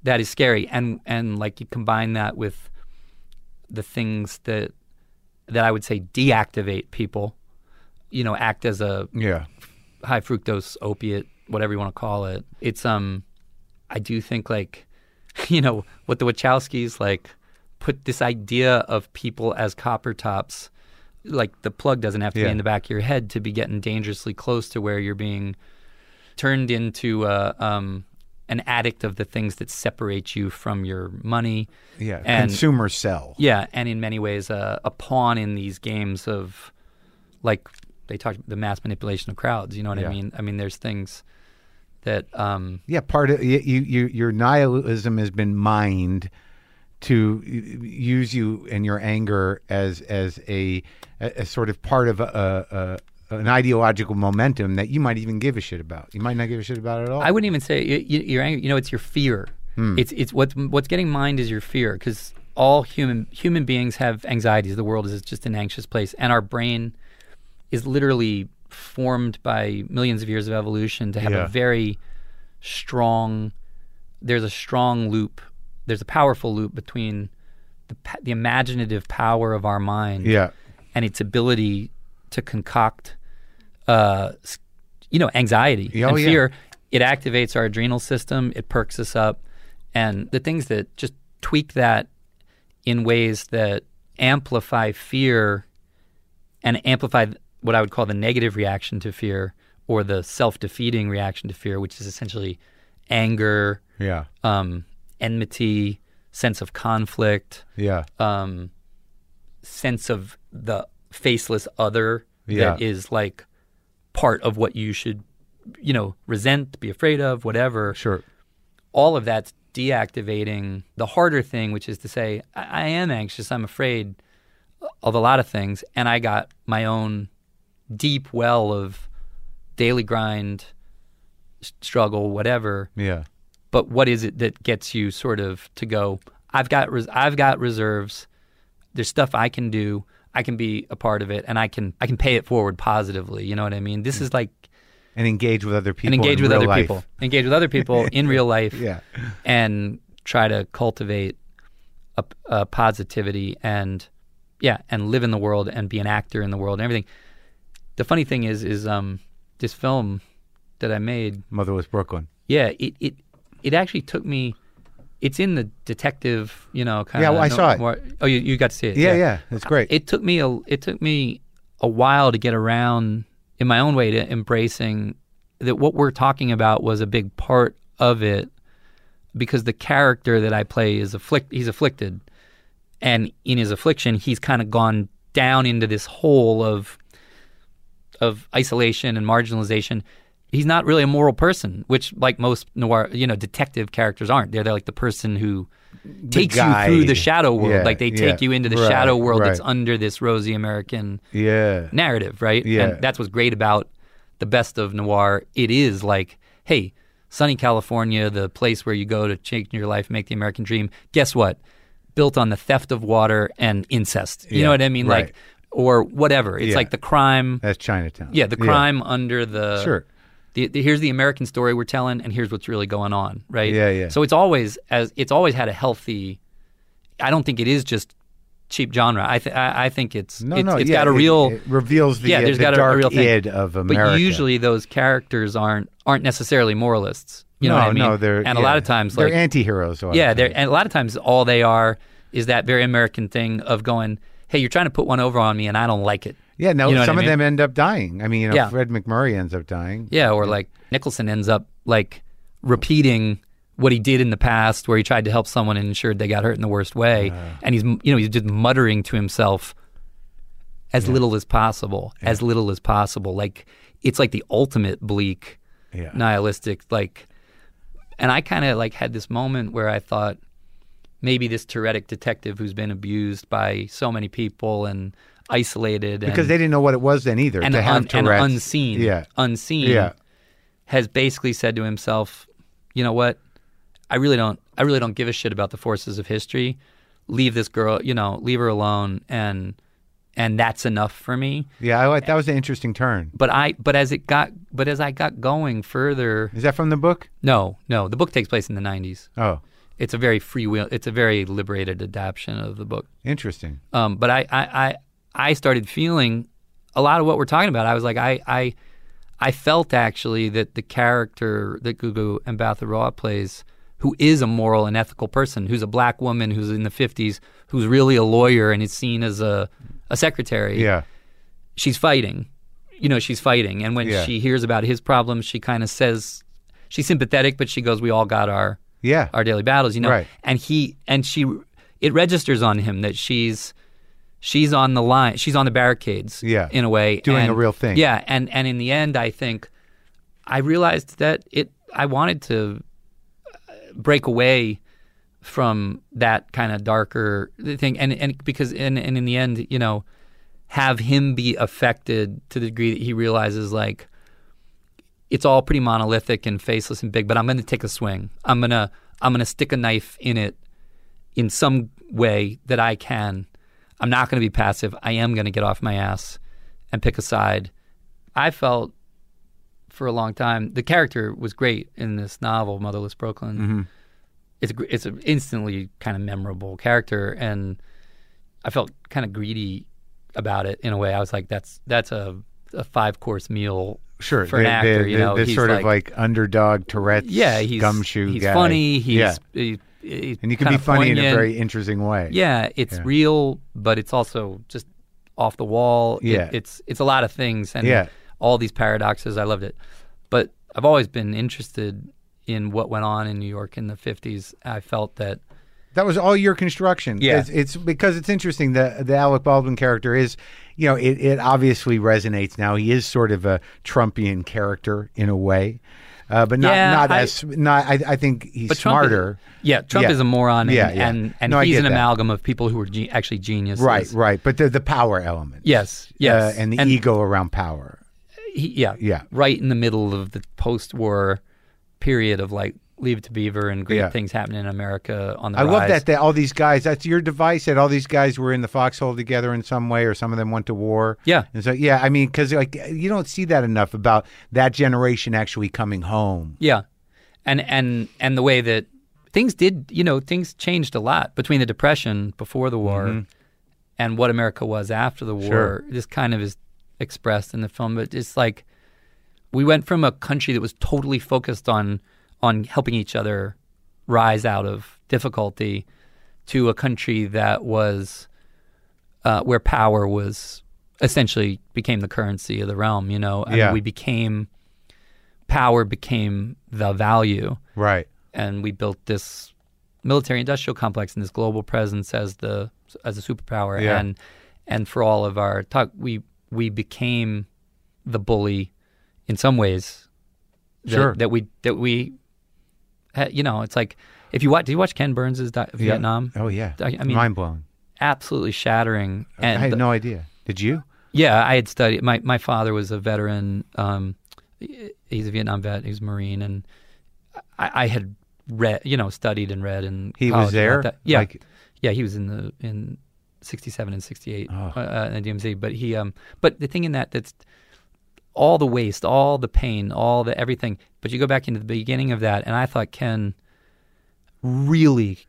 that is scary. And and like you combine that with the things that that I would say deactivate people, you know, act as a Yeah. high fructose opiate, whatever you want to call it. It's um, I do think like, you know, what the Wachowskis like put this idea of people as copper tops like the plug doesn't have to Yeah. be in the back of your head to be getting dangerously close to where you're being turned into uh, um, an addict of the things that separate you from your money. Yeah, And- consumer sell. Yeah, and in many ways, uh, a pawn in these games of, like they talked the mass manipulation of crowds. You know what Yeah. I mean? I mean, there's things that um, Yeah, part of you, you, you your nihilism has been mined to use you and your anger as as a, a, a sort of part of a, a, an ideological momentum that you might even give a shit about. You might not give a shit about it at all. I wouldn't even say y- y- you're angry. You know, it's your fear. Hmm. It's it's what's what's getting mined is your fear because all human human beings have anxieties. The world is just an anxious place, and our brain is literally formed by millions of years of evolution to have Yeah. a very strong. There's a strong loop. There's a powerful loop between the the imaginative power of our mind yeah, and its ability to concoct, uh, you know, anxiety Oh, and yeah. fear. It activates our adrenal system. It perks us up, and the things that just tweak that in ways that amplify fear and amplify what I would call the negative reaction to fear or the self-defeating reaction to fear, which is essentially anger, yeah, um, enmity, sense of conflict yeah, um, sense of the faceless other Yeah. that is like part of what you should, you know, resent, be afraid of, whatever. sure. All of that's deactivating the harder thing, which is to say, I, I am anxious, I'm afraid of a lot of things, and I got my own deep well of daily grind, struggle, whatever Yeah, but what is it that gets you sort of to go i've got res- i've got reserves. There's stuff i can do. I can be a part of it and i can i can pay it forward positively. You know what i mean? This is like and engage with other people and engage in with real other life. people. Engage with other people in real life Yeah, and try to cultivate a, a positivity and yeah and live in the world and be an actor in the world and everything. The funny thing is is um this film that i made Motherless Brooklyn. yeah, it it it actually took me. It's in the detective, you know, kind Yeah, of. well, I saw it. oh, you you got to see it. Yeah, yeah, it's great. It took me a it took me a while to get around in my own way to embracing that what we're talking about was a big part of it because the character that I play is afflict he's afflicted and in his affliction he's kind of gone down into this hole of of isolation and marginalization he's not really a moral person which like most noir you know detective characters aren't they're, they're like the person who takes you through the shadow world Yeah, like they take yeah. you into the Right, shadow world that's under this rosy american yeah, narrative, right? Yeah. And that's what's great about the best of noir. It is like, hey, sunny California, the place where you go to change your life, make the American dream. Guess what? Built on the theft of water and incest. You Yeah, know what I mean? right. Like, or whatever. It's like the crime. that's Chinatown. Yeah, the crime under the. Sure. The, the, here's the American story we're telling, and here's what's really going on, right? Yeah, yeah. So it's always as it's always had a healthy. I don't think it is just cheap genre. I th- I, I think it's No, it's, no, it's yeah, got a real It, reveals the, yeah, there's the got a- a real thing. id of America. But usually those characters aren't aren't necessarily moralists. You know no, what I mean? no, they're and a lot of times they're like anti-heroes. a lot of yeah, they're and a lot of times all they are is that very American thing of going, hey, you're trying to put one over on me and I don't like it. Yeah. No, you know some of mean? them end up dying. I mean, you know, Yeah. Fred MacMurray ends up dying. Yeah, or like Nicholson ends up like repeating what he did in the past where he tried to help someone and ensured they got hurt in the worst way and he's you know he's just muttering to himself as little as possible as little as possible like it's like the ultimate bleak Yeah. nihilistic like and i kind of like had this moment where i thought maybe this tourettic detective who's been abused by so many people and isolated Because and, they didn't know what it was then either. and, to have un- and unseen Yeah. unseen Yeah. has basically said to himself you know what i really don't i really don't give a shit about the forces of history leave this girl you know leave her alone and and that's enough for me Yeah, I like that was an interesting turn. but i but as it got but as i got going further Is that from the book? no no the book takes place in the 90s Oh, it's a very free will it's a very liberated adaptation of the book interesting. um, but I, I, I, I started feeling a lot of what we're talking about. I was like, I, I, I felt actually that the character that Gugu Mbatha Raw plays, who is a moral and ethical person, who's a black woman who's in the 50s, who's really a lawyer and is seen as a, a secretary, Yeah. she's fighting. You know, she's fighting, and when Yeah. she hears about his problems, she kind of says she's sympathetic, but she goes, "We all got our Yeah. our daily battles," you know. Right. And he and she, it registers on him that she's she's on the line, she's on the barricades, Yeah. in a way, Doing a and- real thing. Yeah, and and in the end, I think I realized that it. I wanted to uh, break away from that kind of darker thing, and and because and and in the end, you know, have him be affected to the degree that he realizes like it's all pretty monolithic and faceless and big, but I'm going to take a swing. I'm going to I'm going to stick a knife in it in some way that I can. I'm not going to be passive. I am going to get off my ass and pick a side. I felt for a long time the character was great in this novel, Motherless Brooklyn. Mm-hmm. It's a, it's an instantly kind of memorable character, and I felt kind of greedy about it in a way. I was like, that's that's a, a five course meal Sure. for an the- the- actor. you the- know, this he's sort like, of like underdog Tourette's yeah, he's gumshoe He's guy. funny. He's yeah. he, he- And you can be funny in a very interesting way. Yeah, it's Yeah. real, but it's also just off the wall. It- Yeah. it's it's a lot of things and Yeah. all these paradoxes. I loved it, but I've always been interested in what went on in New York in the '50s. I felt that That was all your construction. Yeah. It's, it's because it's interesting. The the Alec Baldwin character is, you know, it, it obviously resonates now. He is sort of a Trumpian character in a way, uh, but not Yeah, not I- as not. I, I think he's but Trump is- smarter. yeah, Trump Yeah. is a moron, and Yeah, yeah. and, and No, he's an that. amalgam of people who are ge- actually geniuses. right, right. But the the power element. Yes. Yes. Uh, and the ego around power. he, yeah, Yeah. right in the middle of the post-war period of like Leave It to Beaver and great Yeah. things happening in America on the I love that, that all these guys. That's your device. That all these guys were in the foxhole together in some way, or some of them went to war. Yeah. and so yeah, I mean, because like you don't see that enough about that generation actually coming home. Yeah, and and and the way that things did, you know, things changed a lot between the Depression before the war and what America was after the war. Mm-hmm. Sure. This kind of is expressed in the film, but it's like we went from a country that was totally focused on on helping each other rise out of difficulty to a country that was uh, where power was essentially became the currency of the realm. You know, and Yeah. we became power became the value, Right. and we built this military industrial complex and this global presence as the as a superpower Yeah. and and for all of our talk we we became the bully in some ways that, Sure. that we that we you know it's like if you watch do you watch Ken Burns' di- Vietnam Oh yeah. I- I mean, mind blowing. absolutely shattering and I had the- no idea. Did you? yeah, I had studied. My my father was a veteran. Um, he's a Vietnam vet. He's a Marine, and I, I had read, you know, studied and read. And He was there. Yeah, Like, yeah, he was in the in '67 and '68 Oh. uh, uh, in the DMZ. But he, um, but the thing in that that's all the waste, all the pain, all the everything. But you go back into the beginning of that, and I thought Ken really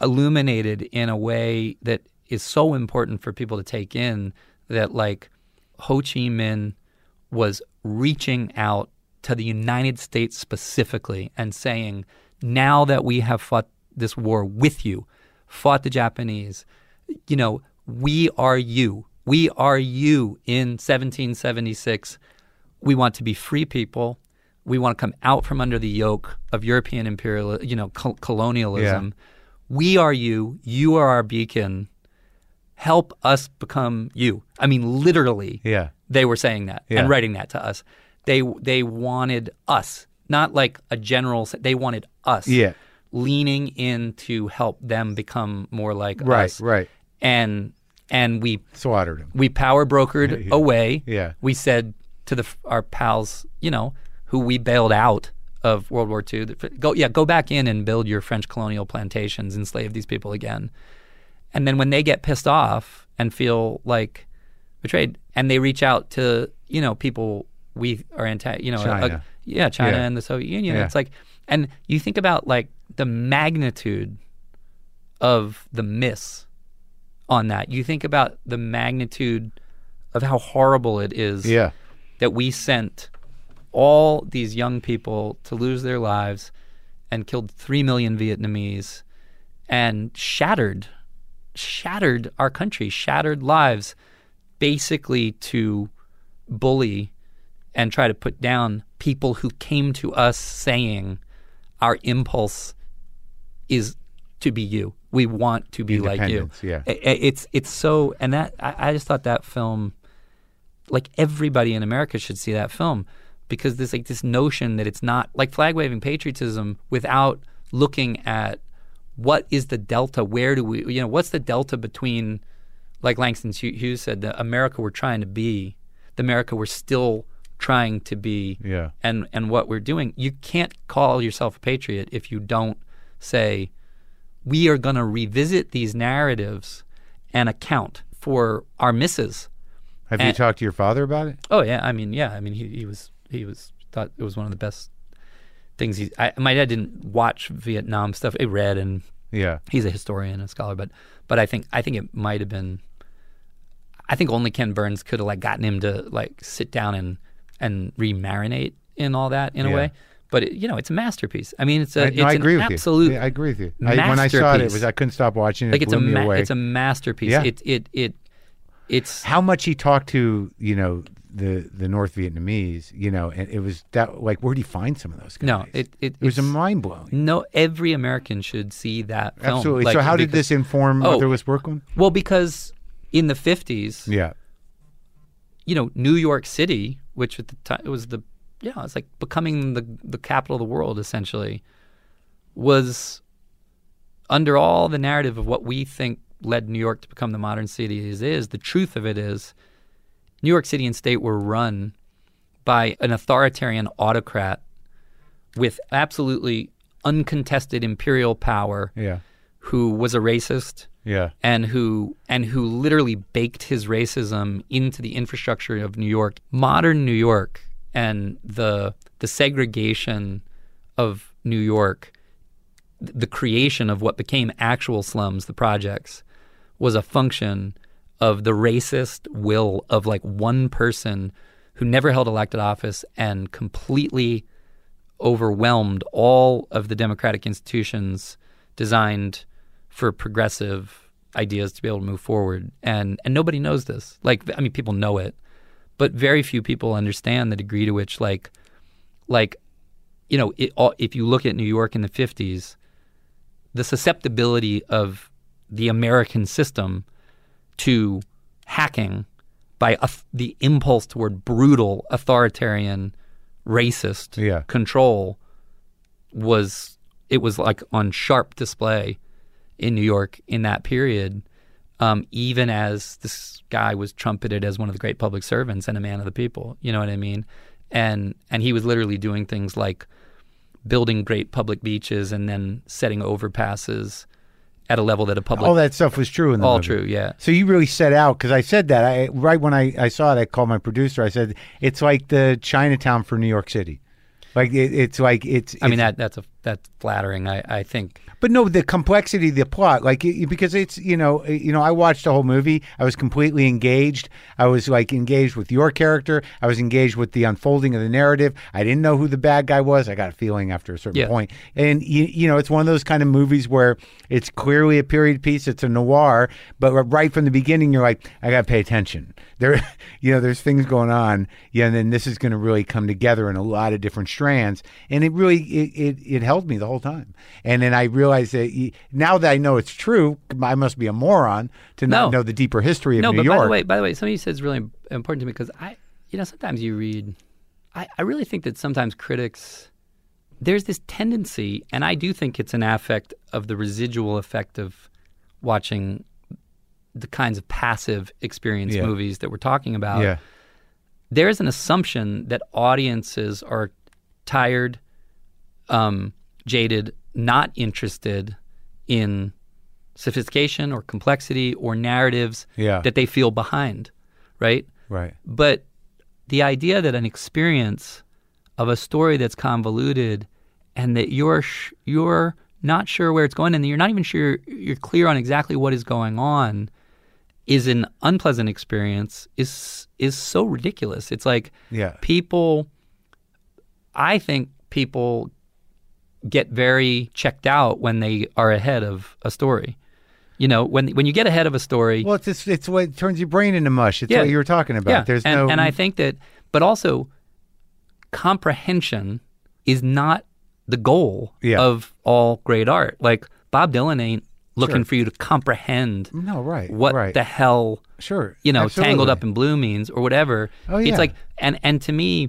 illuminated in a way that is so important for people to take in that like Ho Chi Minh was reaching out to the United States specifically and saying, now that we have fought this war with you, fought the Japanese, you know, we are you. We are you in 1776. We want to be free people. We want to come out from under the yoke of European imperial, you know, col- colonialism. We are you. You are our beacon. Help us become you. I mean, literally, yeah. they were saying that Yeah. and writing that to us. They they wanted us, not like a general. They wanted us. Yeah. leaning in to help them become more like Right. us. Right. Right. And and we Slaughtered him. we power brokered away. Yeah. We said to the our pals, you know, who we bailed out of World War II, that- go yeah, go back in and build your French colonial plantations, enslave these people again. And then when they get pissed off and feel like betrayed, and they reach out to you know people we are anti, you know, a- China. yeah, China Yeah. and the Soviet Union. Yeah. It's like, and you think about like the magnitude of the miss on that. You think about the magnitude of how horrible it is Yeah. that we sent all these young people to lose their lives and killed 3 million Vietnamese and shattered shattered our country, shattered lives basically to bully and try to put down people who came to us saying our impulse is to be you. We want to be like you. Yeah. It's it's so and that I, I just thought that film like everybody in America should see that film because there's like this notion that it's not like flag waving patriotism without looking at what is the delta where do we you know what's the delta between like Langston Hughes said the America we're trying to be the America we're still trying to be Yeah. and and what we're doing you can't call yourself a patriot if you don't say we are going to revisit these narratives and account for our misses Have you talked to your father about it? Oh yeah, I mean, yeah, I mean, he, he was he was thought it was one of the best things. He, I, my dad didn't watch Vietnam stuff. He read, and Yeah. he's a historian and a scholar. But but I think I think it might have been. I think only Ken Burns could have like gotten him to like sit down and and remarinate in all that in Yeah. a way. But it, you know, it's a masterpiece. I mean, it's a I, it's no, I an agree with absolute you. I agree with you. I, when I saw it, it was I couldn't stop watching it. like it it's a ma- away. it's a masterpiece. Yeah. It it it it's How much he talked to you know the the North Vietnamese, you know, and it was that like where'd he find some of those guys? no it it, it was a mind blowing. No, every American should see that film. Absolutely. Like, so how did this inform Oh. Motherless Brooklyn? Well, because in the fifties, Yeah. you know, New York City, which at the time it was the, know, it's like becoming the the capital of the world essentially, was under all the narrative of what we think led New York to become the modern city it is. The truth of it is, New York City and state were run by an authoritarian autocrat with absolutely uncontested imperial power Yeah. who was a racist Yeah. and who and who literally baked his racism into the infrastructure of New York. Modern New York and the the segregation of New York, the creation of what became actual slums, the projects, was a function of the racist will of like one person who never held elected office and completely overwhelmed all of the democratic institutions designed for progressive ideas to be able to move forward. And and nobody knows this. Like I mean, people know it, but very few people understand the degree to which like like you know it, all, if you look at New York in the fifties, the susceptibility of the American system to hacking by a, the impulse toward brutal authoritarian racist Yeah. control was it was like on sharp display in New York in that period um, even as this guy was trumpeted as one of the great public servants and a man of the people you know what I mean and and he was literally doing things like building great public beaches and then setting overpasses at a level that a public All that stuff was true in the all movie. true yeah So you really set out because I said that I right when I, I saw it, I called my producer. I said it's like the Chinatown for New York City, like it, it's like it's. I mean that that's a that's flattering I I think But no, the complexity, of the plot, like it, because it's you know, you know, I watched the whole movie. I was completely engaged. I was like engaged with your character. I was engaged with the unfolding of the narrative. I didn't know who the bad guy was. I got a feeling after a certain Yeah. point. And you, you know, it's one of those kind of movies where it's clearly a period piece. It's a noir, but right from the beginning, you're like, I got to pay attention. There, you know, there's things going on. Yeah, and then this is going to really come together in a lot of different strands. And it really, it, it, it held me the whole time. And then I realized that y- now that I know it's true, I must be a moron to not No. know the deeper history of no, New but York. by the way, by the way, something you said is really important to me because I, you know, sometimes you read, I, I really think that sometimes critics, there's this tendency, and I do think it's an affect of the residual effect of watching the kinds of passive experience Yeah. movies that we're talking about. yeah, There is an assumption that audiences are tired, um, jaded, not interested in sophistication or complexity or narratives Yeah. that they feel behind, right? right. But the idea that an experience of a story that's convoluted and that you're sh- you're not sure where it's going and you're not even sure you're clear on exactly what is going on is an unpleasant experience is is so ridiculous. It's like Yeah. people I think people get very checked out when they are ahead of a story. You know, when when you get ahead of a story, Well, it's it's, it's what turns your brain into mush. It's Yeah. what you were talking about. yeah, There's and, no and I think that, but also, comprehension is not the goal Yeah. of all great art. Like Bob Dylan ain't looking Sure. for you to comprehend no right what right the hell sure you know Absolutely. tangled up in blue means or whatever Oh, yeah. it's like and and to me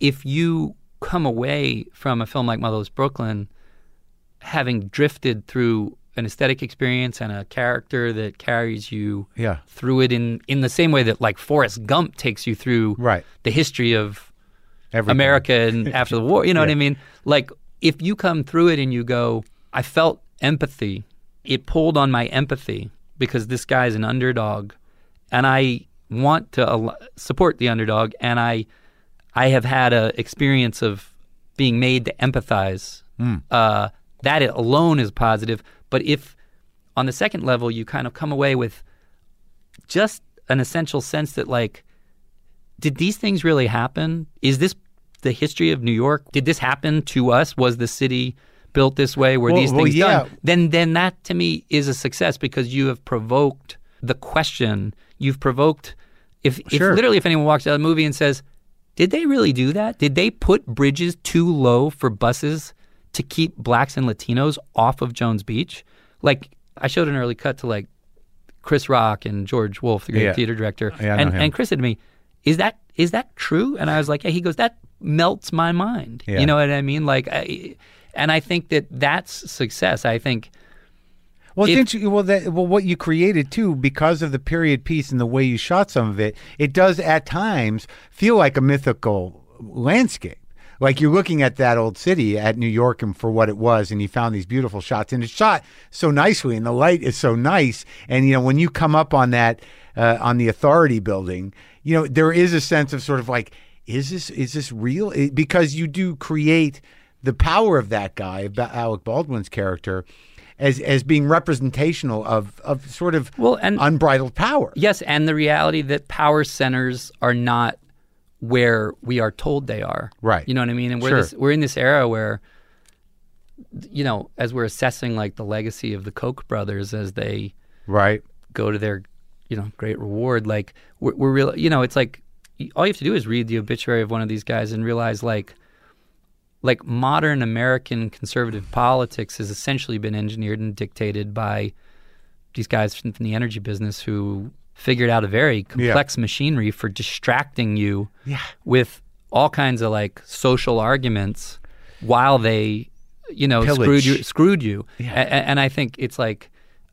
if you come away from a film like motherless brooklyn having drifted through an aesthetic experience and a character that carries you Yeah. through it in in the same way that like forrest gump takes you through Right. the history of Everything. America and after the war. You know what I mean? Like if you come through it and you go, I felt empathy. It pulled on my empathy because this guy's an underdog, and I want to al- support the underdog. And I, I have had a experience of being made to empathize. Uh, that alone is positive. But if on the second level you kind of come away with just an essential sense that like did these things really happen? Is this the history of New York? Did this happen to us? Was the city built this way? Were Well- these well, things yeah. done? Then, then that to me is a success because you have provoked the question. You've provoked. If, Sure. if literally, if anyone walks out of the movie and says, "Did they really do that? Did they put bridges too low for buses to keep blacks and Latinos off of Jones Beach?" Like I showed an early cut to like Chris Rock and George Wolfe, the great Yeah. theater director, Yeah, and and Chris said to me, "Is that is that true?" And I was like, "Yeah." He goes, "That melts my mind." Yeah. You know what I mean? Like, I, and I think that that's success. I think Well, it's If- interesting. Well, that well, what you created too, because of the period piece and the way you shot some of it, it does at times feel like a mythical landscape. Like you're looking at that old city at New York and for what it was, and you found these beautiful shots, and it's shot so nicely, and the light is so nice. And you know, when you come up on that uh, on the Authority building, you know, there is a sense of sort of like, is this is this real? It- because you do create the power of that guy, Alec Baldwin's character, as as being representational of of sort of Well, and- unbridled power. yes, and the reality that power centers are not where we are told they are. Right. You know what I mean? And we're Sure. this, we're in this era where, you know, as we're assessing like the legacy of the Koch brothers as they Right. go to their you know great reward like we're, we're real you know it's like all you have to do is read the obituary of one of these guys and realize like like modern american conservative politics has essentially been engineered and dictated by these guys from the energy business who figured out a very complex machinery for distracting you Yeah. with all kinds of like social arguments while they you know Pillage. screwed you screwed you A- a- and i think it's like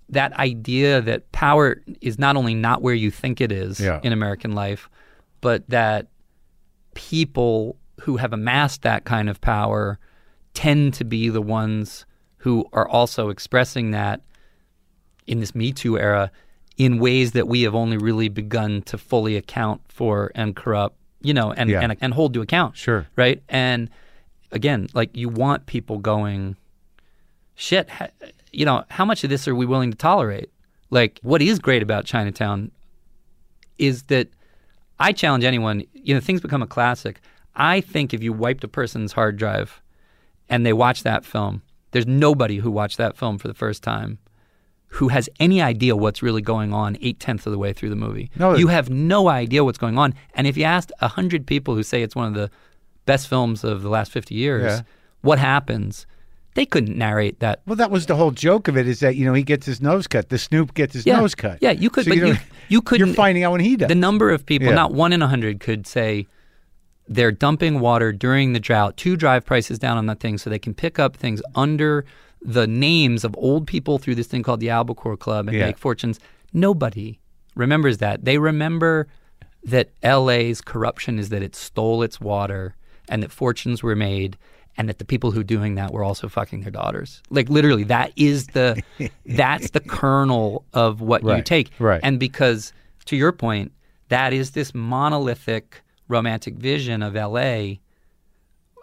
that idea that power is not only not where you think it is Yeah. in american life but that people who have amassed that kind of power tend to be the ones who are also expressing that in this Me Too era in ways that we have only really begun to fully account for and corrupt, you know, and, Yeah. and, and hold to account. Sure. Right. And again, like you want people going, shit, you know, how much of this are we willing to tolerate? Like, what is great about Chinatown is that I challenge anyone, you know, things become a classic. I think if you wiped a person's hard drive and they watch that film, there's nobody who watched that film for the first time who has any idea what's really going on eight tenths of the way through the movie. No. You have no idea what's going on. And if you asked a hundred people who say it's one of the best films of the last fifty years, Yeah. what happens? They couldn't narrate that. Well, that was the whole joke of it is that you know he gets his nose cut. The Snoop gets his Yeah. nose cut. Yeah, you could, So but you, don't- you couldn't. You're finding out when he does. The number of people, Yeah. not one in a hundred, could say they're dumping water during the drought to drive prices down on that thing so they can pick up things under the names of old people through this thing called the Albacore Club and Yeah. make fortunes. Nobody remembers that. They remember that LA's corruption is that it stole its water and that fortunes were made and that the people who were doing that were also fucking their daughters. Like literally that is the that's the kernel of what you take. right. And because to your point, that is this monolithic romantic vision of LA.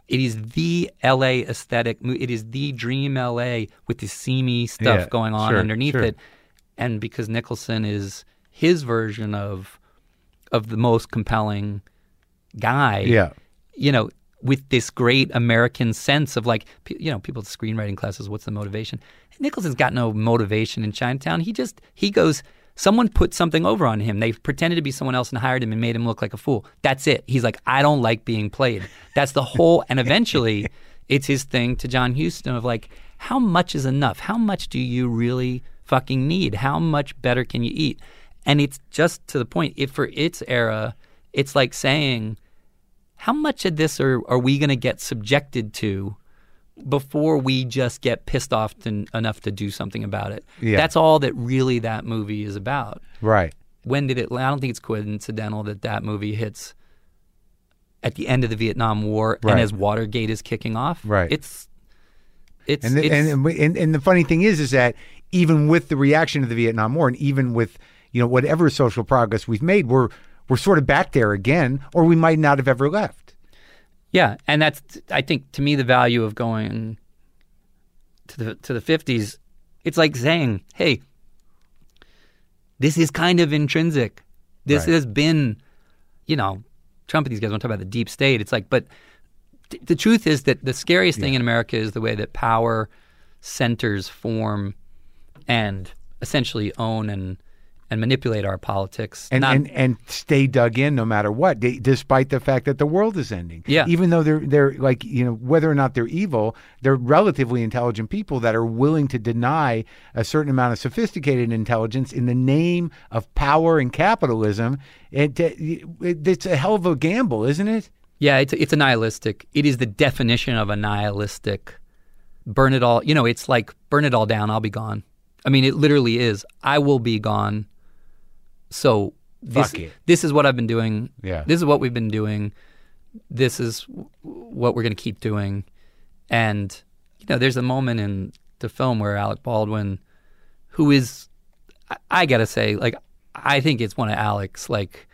It is the LA aesthetic. It is the dream LA with the seamy stuff Yeah, going on sure, underneath sure. it. And because Nicholson is his version of of the most compelling guy, yeah. you know, with this great American sense of like, you know, people's screenwriting classes. What's the motivation? Nicholson's got no motivation in Chinatown. He just he goes. Someone put something over on him. They pretended to be someone else and hired him and made him look like a fool. That's it. He's like, I don't like being played. That's the whole. And eventually, it's his thing to John Huston of like, how much is enough? How much do you really fucking need? How much better can you eat? And it's just to the point. If for its era, it's like saying, how much of this are, are we going to get subjected to before we just get pissed off to, enough to do something about it? Yeah. That's all that really that movie is about. Right. When did it? I don't think it's coincidental that that movie hits at the end of the Vietnam War Right. and as Watergate is kicking off. Right. It's it's, And the, it's and, and and the funny thing is, is that even with the reaction to the Vietnam War, and even with you know whatever social progress we've made, we're we're sort of back there again, or we might not have ever left. Yeah, and that's I think to me the value of going to the to the fifties. It's like saying, "Hey, this is kind of intrinsic. This Right. has been, you know, Trump and these guys want to talk about the deep state. It's like, but th- the truth is that the scariest thing in America is the way that power centers form and essentially own and and manipulate our politics. and, Not- and and stay dug in no matter what, d- despite the fact that the world is ending. Yeah. Even though they're they're like you know whether or not they're evil, they're relatively intelligent people that are willing to deny a certain amount of sophisticated intelligence in the name of power and capitalism. It, it, it's a hell of a gamble, isn't it? Yeah, it's it's a nihilistic. It is the definition of a nihilistic. Burn it all. You know, it's like burn it all down. I'll be gone. I mean, it literally is. I will be gone. So this this is what I've been doing. Yeah. This is what we've been doing. This is w- what we're going to keep doing. And you know, there's a moment in the film where Alec Baldwin, who is, I, I gotta say, like, I think it's one of Alec's like.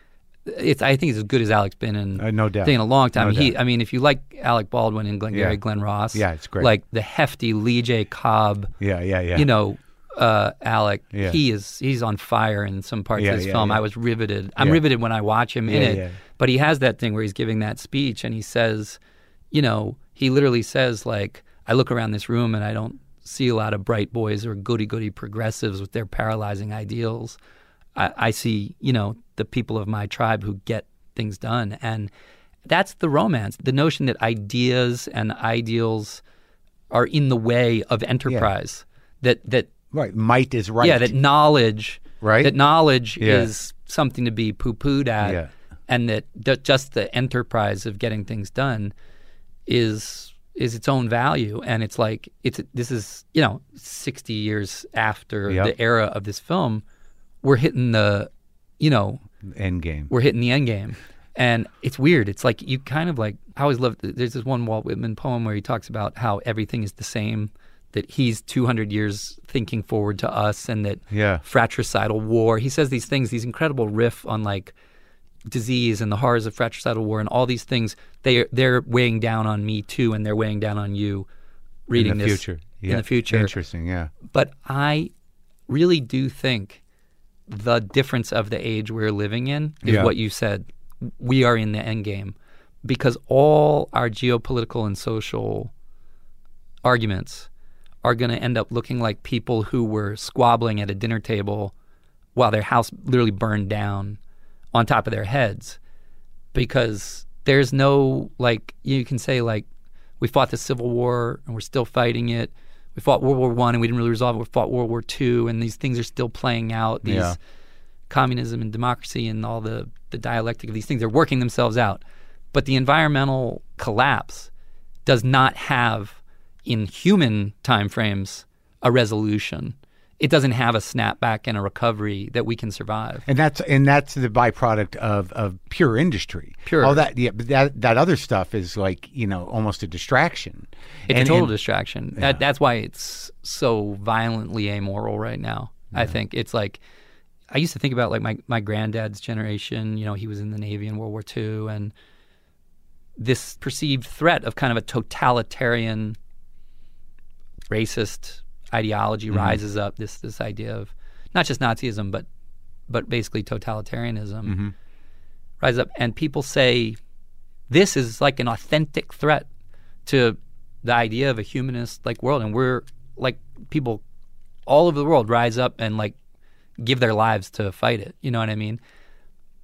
It's. I think it's as good as Alec's been in Uh, no doubt. in a long time. No he, doubt. I mean, if you like Alec Baldwin and Glengarry Yeah. Glen Ross, Yeah, it's great. Like the hefty Lee J. Cobb, Yeah, yeah, yeah. you know, uh, Alec. Yeah. He is he's on fire in some parts Yeah, of this yeah, film. yeah. I was riveted. I'm Yeah. riveted when I watch him in Yeah, it. yeah. But he has that thing where he's giving that speech and he says, you know, he literally says like, I look around this room and I don't see a lot of bright boys or goody goody progressives with their paralyzing ideals. I, I see, you know, the people of my tribe who get things done. And that's the romance, the notion that ideas and ideals are in the way of enterprise. That that right. Might is right. yeah, that knowledge, Right? That knowledge Yeah. is something to be poo-pooed at, Yeah. and that d- just the enterprise of getting things done is is its own value. And it's like it's this is you know sixty years after Yep. the era of this film, we're hitting the you know end game. we're hitting the end game. And it's weird. It's like you kind of like I always love. There's this one Walt Whitman poem where he talks about how everything is the same. That he's 200 years thinking forward to us, and that Yeah. fratricidal war. He says these things, these incredible riff on like disease and the horrors of fratricidal war and all these things. They they're weighing down on me too, and they're weighing down on you. Reading in the this future. in the future, Interesting. Yeah. but I really do think the difference of the age we're living in is Yeah. what you said. We are in the end game because all our geopolitical and social arguments are going to end up looking like people who were squabbling at a dinner table while their house literally burned down on top of their heads because there's no like you can say like we fought the Civil War and we're still fighting it. We fought World War One and we didn't really resolve it. We fought World War Two and these things are still playing out. These Yeah. communism and democracy and all the the dialectic of these things are working themselves out. But the environmental collapse does not have in human timeframes a resolution. It doesn't have a snapback and a recovery that we can survive. And that's and that's the byproduct of, of pure industry. Pure. All that yeah, but that that other stuff is like you know almost a distraction. It's And- a total and- distraction. That, that's why it's so violently amoral right now. I think it's like I used to think about like my my granddad's generation. You know, he was in the Navy in World War II, and this perceived threat of kind of a totalitarian, racist ideology Mm-hmm. rises up. This this idea of not just Nazism, but but basically totalitarianism Mm-hmm. rises up, and people say this is like an authentic threat to the idea of a humanist like world, and we're like people all over the world rise up and like give their lives to fight it. You know what I mean?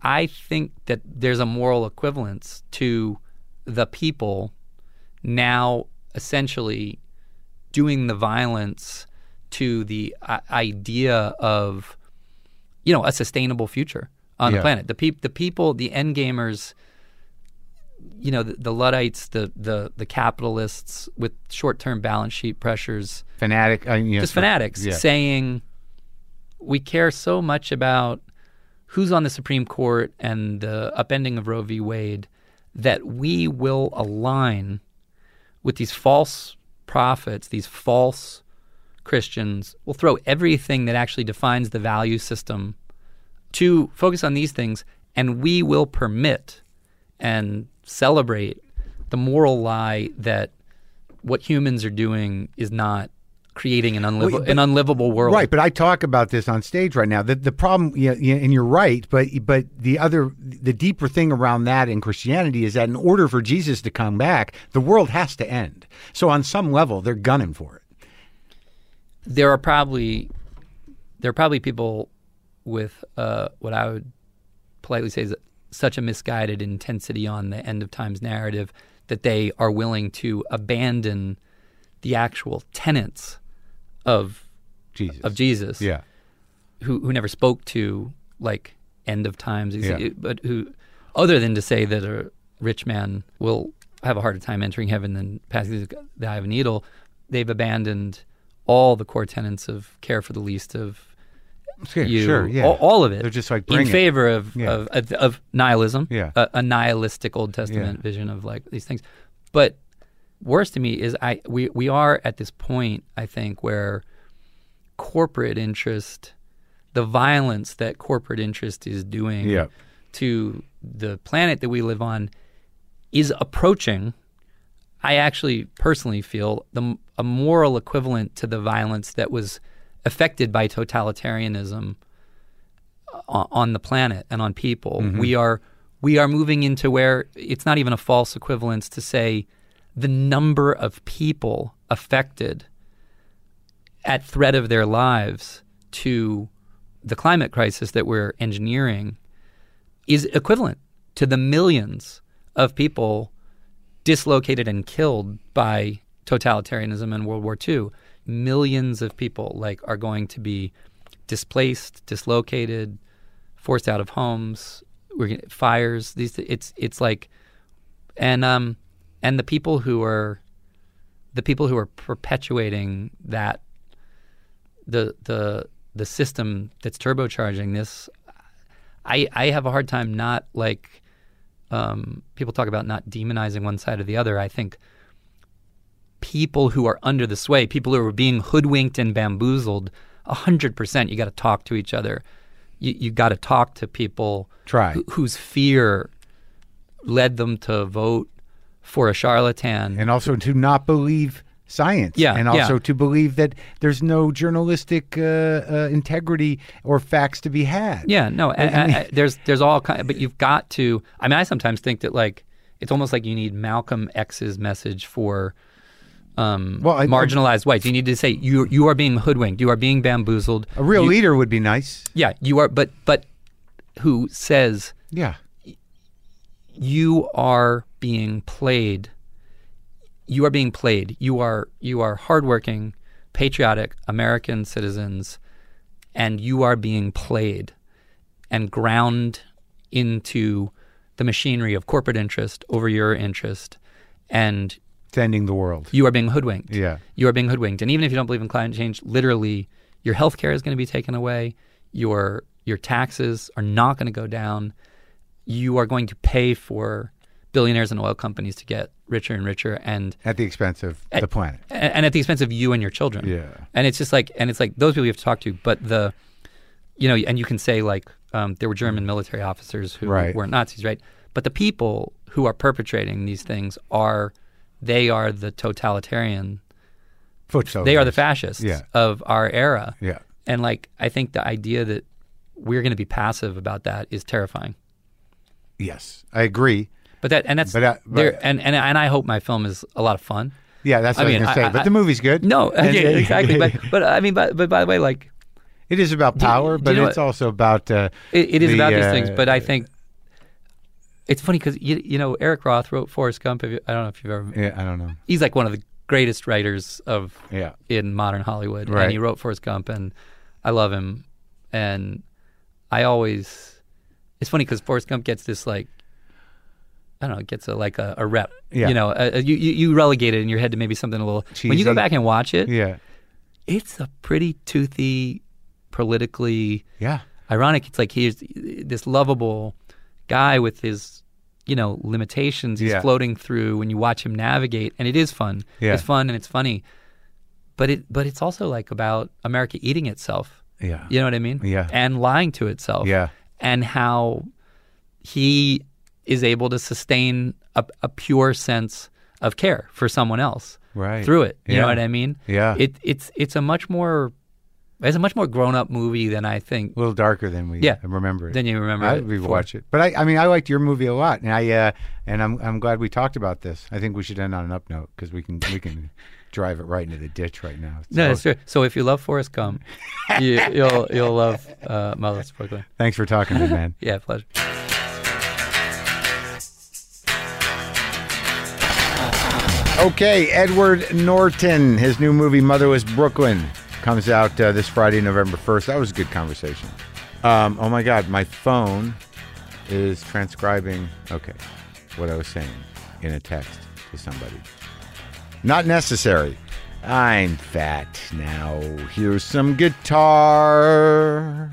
I think that there's a moral equivalence to the people now essentially doing the violence to the uh, idea of you know a sustainable future on Yeah. the planet. The peop- the people, the end gamers, you know, the, the luddites, the the the capitalists with short-term balance sheet pressures, Fanatic. Uh, you know, just fanatics Yeah. saying we care so much about who's on the Supreme Court and the upending of Roe v. Wade that we will align with these false prophets, these false Christians. We'll throw everything that actually defines the value system to focus on these things, and we will permit and celebrate the moral lie that what humans are doing is not creating an, unliv- Well, an unlivable world. Right, but I talk about this on stage right now. The the problem, yeah, and you're right, but but the other, the deeper thing around that in Christianity is that in order for Jesus to come back, the world has to end. So on some level, they're gunning for it. there are probably there are probably people with uh, what I would politely say is such a misguided intensity on the end of times narrative that they are willing to abandon the actual tenets of Jesus. of Jesus, Yeah. who who never spoke to like end of times, Yeah. but who other than to say that a rich man will have a harder time entering heaven than passing through the eye of a needle, they've abandoned all the core tenets of care for the least of Sure, you, sure, yeah. all, all of it. They're just like, in it. favor of, Yeah. of, of of nihilism, Yeah. a, a nihilistic Old Testament vision of like these things. But worse to me is I we we are at this point I think where corporate interest, the violence that corporate interest is doing Yeah. to the planet that we live on, is approaching. I actually personally feel the a moral equivalent to the violence that was affected by totalitarianism uh, on, on the planet and on people. Mm-hmm. We are we are moving into where it's not even a false equivalence to say the number of people affected at threat of their lives to the climate crisis that we're engineering is equivalent to the millions of people dislocated and killed by totalitarianism in World War II. Millions of people like are going to be displaced, dislocated, forced out of homes. We're fires. These it's it's like, and um, and the people who are, the people who are perpetuating that, the the the system that's turbocharging this, I I have a hard time not like, um, people talk about not demonizing one side or the other. I think people who are under the sway, people who are being hoodwinked and bamboozled, hundred percent, you got to talk to each other. You you got to talk to people Try. who- whose fear led them to vote for a charlatan. and also to not believe science. Yeah, and yeah. also to believe that there's no journalistic uh, uh, integrity or facts to be had. Yeah, no, I, I, I, there's there's all kind, but you've got to. I mean, I sometimes think that like it's almost like you need Malcolm X's message for um, Well, marginalized whites. You need to say you you are being hoodwinked, you are being bamboozled. A real You- leader would be nice. Yeah, you are, but but who says Yeah. You are being played? You are being played. You are you are hardworking, patriotic American citizens, and you are being played and ground into the machinery of corporate interest over your interest, and Tending the world. you are being hoodwinked. Yeah. You are being hoodwinked. And even if you don't believe in climate change, literally your health care is going to be taken away. Your your taxes are not going to go down. You are going to pay for billionaires and oil companies to get richer and richer and At the expense of the planet. and and at the expense of you and your children. Yeah. And it's just like, and it's like those people you have to talk to. But the, you know, and you can say like um, there were German military officers who Right. weren't Nazis, right? But the people who are perpetrating these things are, they are the totalitarian. Foot soldiers. They are the fascists Yeah. of our era. Yeah. And like, I think the idea that we're going to be passive about that is terrifying. Yes. I agree. But that and that's But, uh, but- there and, and and I hope my film is a lot of fun. Yeah, that's what I, mean, was to say. I- but I- the movie's good. No, yeah, exactly. But but I mean, but but by the way, like it is about power, do but it's what- also about. Uh, it, it is the, about these uh, things. But I think it's funny because you you know Eric Roth wrote Forrest Gump. You, I don't know if you've ever. yeah, I don't know. He's like one of the greatest writers of Yeah. in modern Hollywood, Right. and he wrote Forrest Gump, and I love him. And I always, it's funny because Forrest Gump gets this like, I don't know, it gets a like a, a rep. Yeah. You know, uh, you, you you relegate it in your head to maybe something a little. When you go back and watch it, Yeah. it's a pretty toothy, politically Yeah. ironic. It's like he's this lovable guy with his, you know, limitations. He's Yeah. floating through when you watch him navigate, and it is fun. Yeah. It's fun and it's funny, but it but it's also like about America eating itself. Yeah. You know what I mean? Yeah. And lying to itself. Yeah. And how he is able to sustain a, a pure sense of care for someone else Right. through it. You Yeah. know what I mean? Yeah. It it's it's a much more it's a much more grown up movie than I think A little darker than we Yeah. remember it. than you remember. I it would for. watch it, but I, I mean, I liked your movie a lot, and I, uh, and I'm, I'm glad we talked about this. I think we should end on an up note because we can, we can drive it right into the ditch right now. No, So, that's true. So if you love Forrest Gump, you, you'll you'll love uh, Mother's Brooklyn. thanks for talking to me, man. Yeah, pleasure. Okay, Edward Norton, his new movie Motherless Brooklyn comes out uh, this Friday, November 1st. That was a good conversation. Um, oh my God, my phone is transcribing, okay, what I was saying in a text to somebody. Not necessary. I'm fat now. Here's some guitar.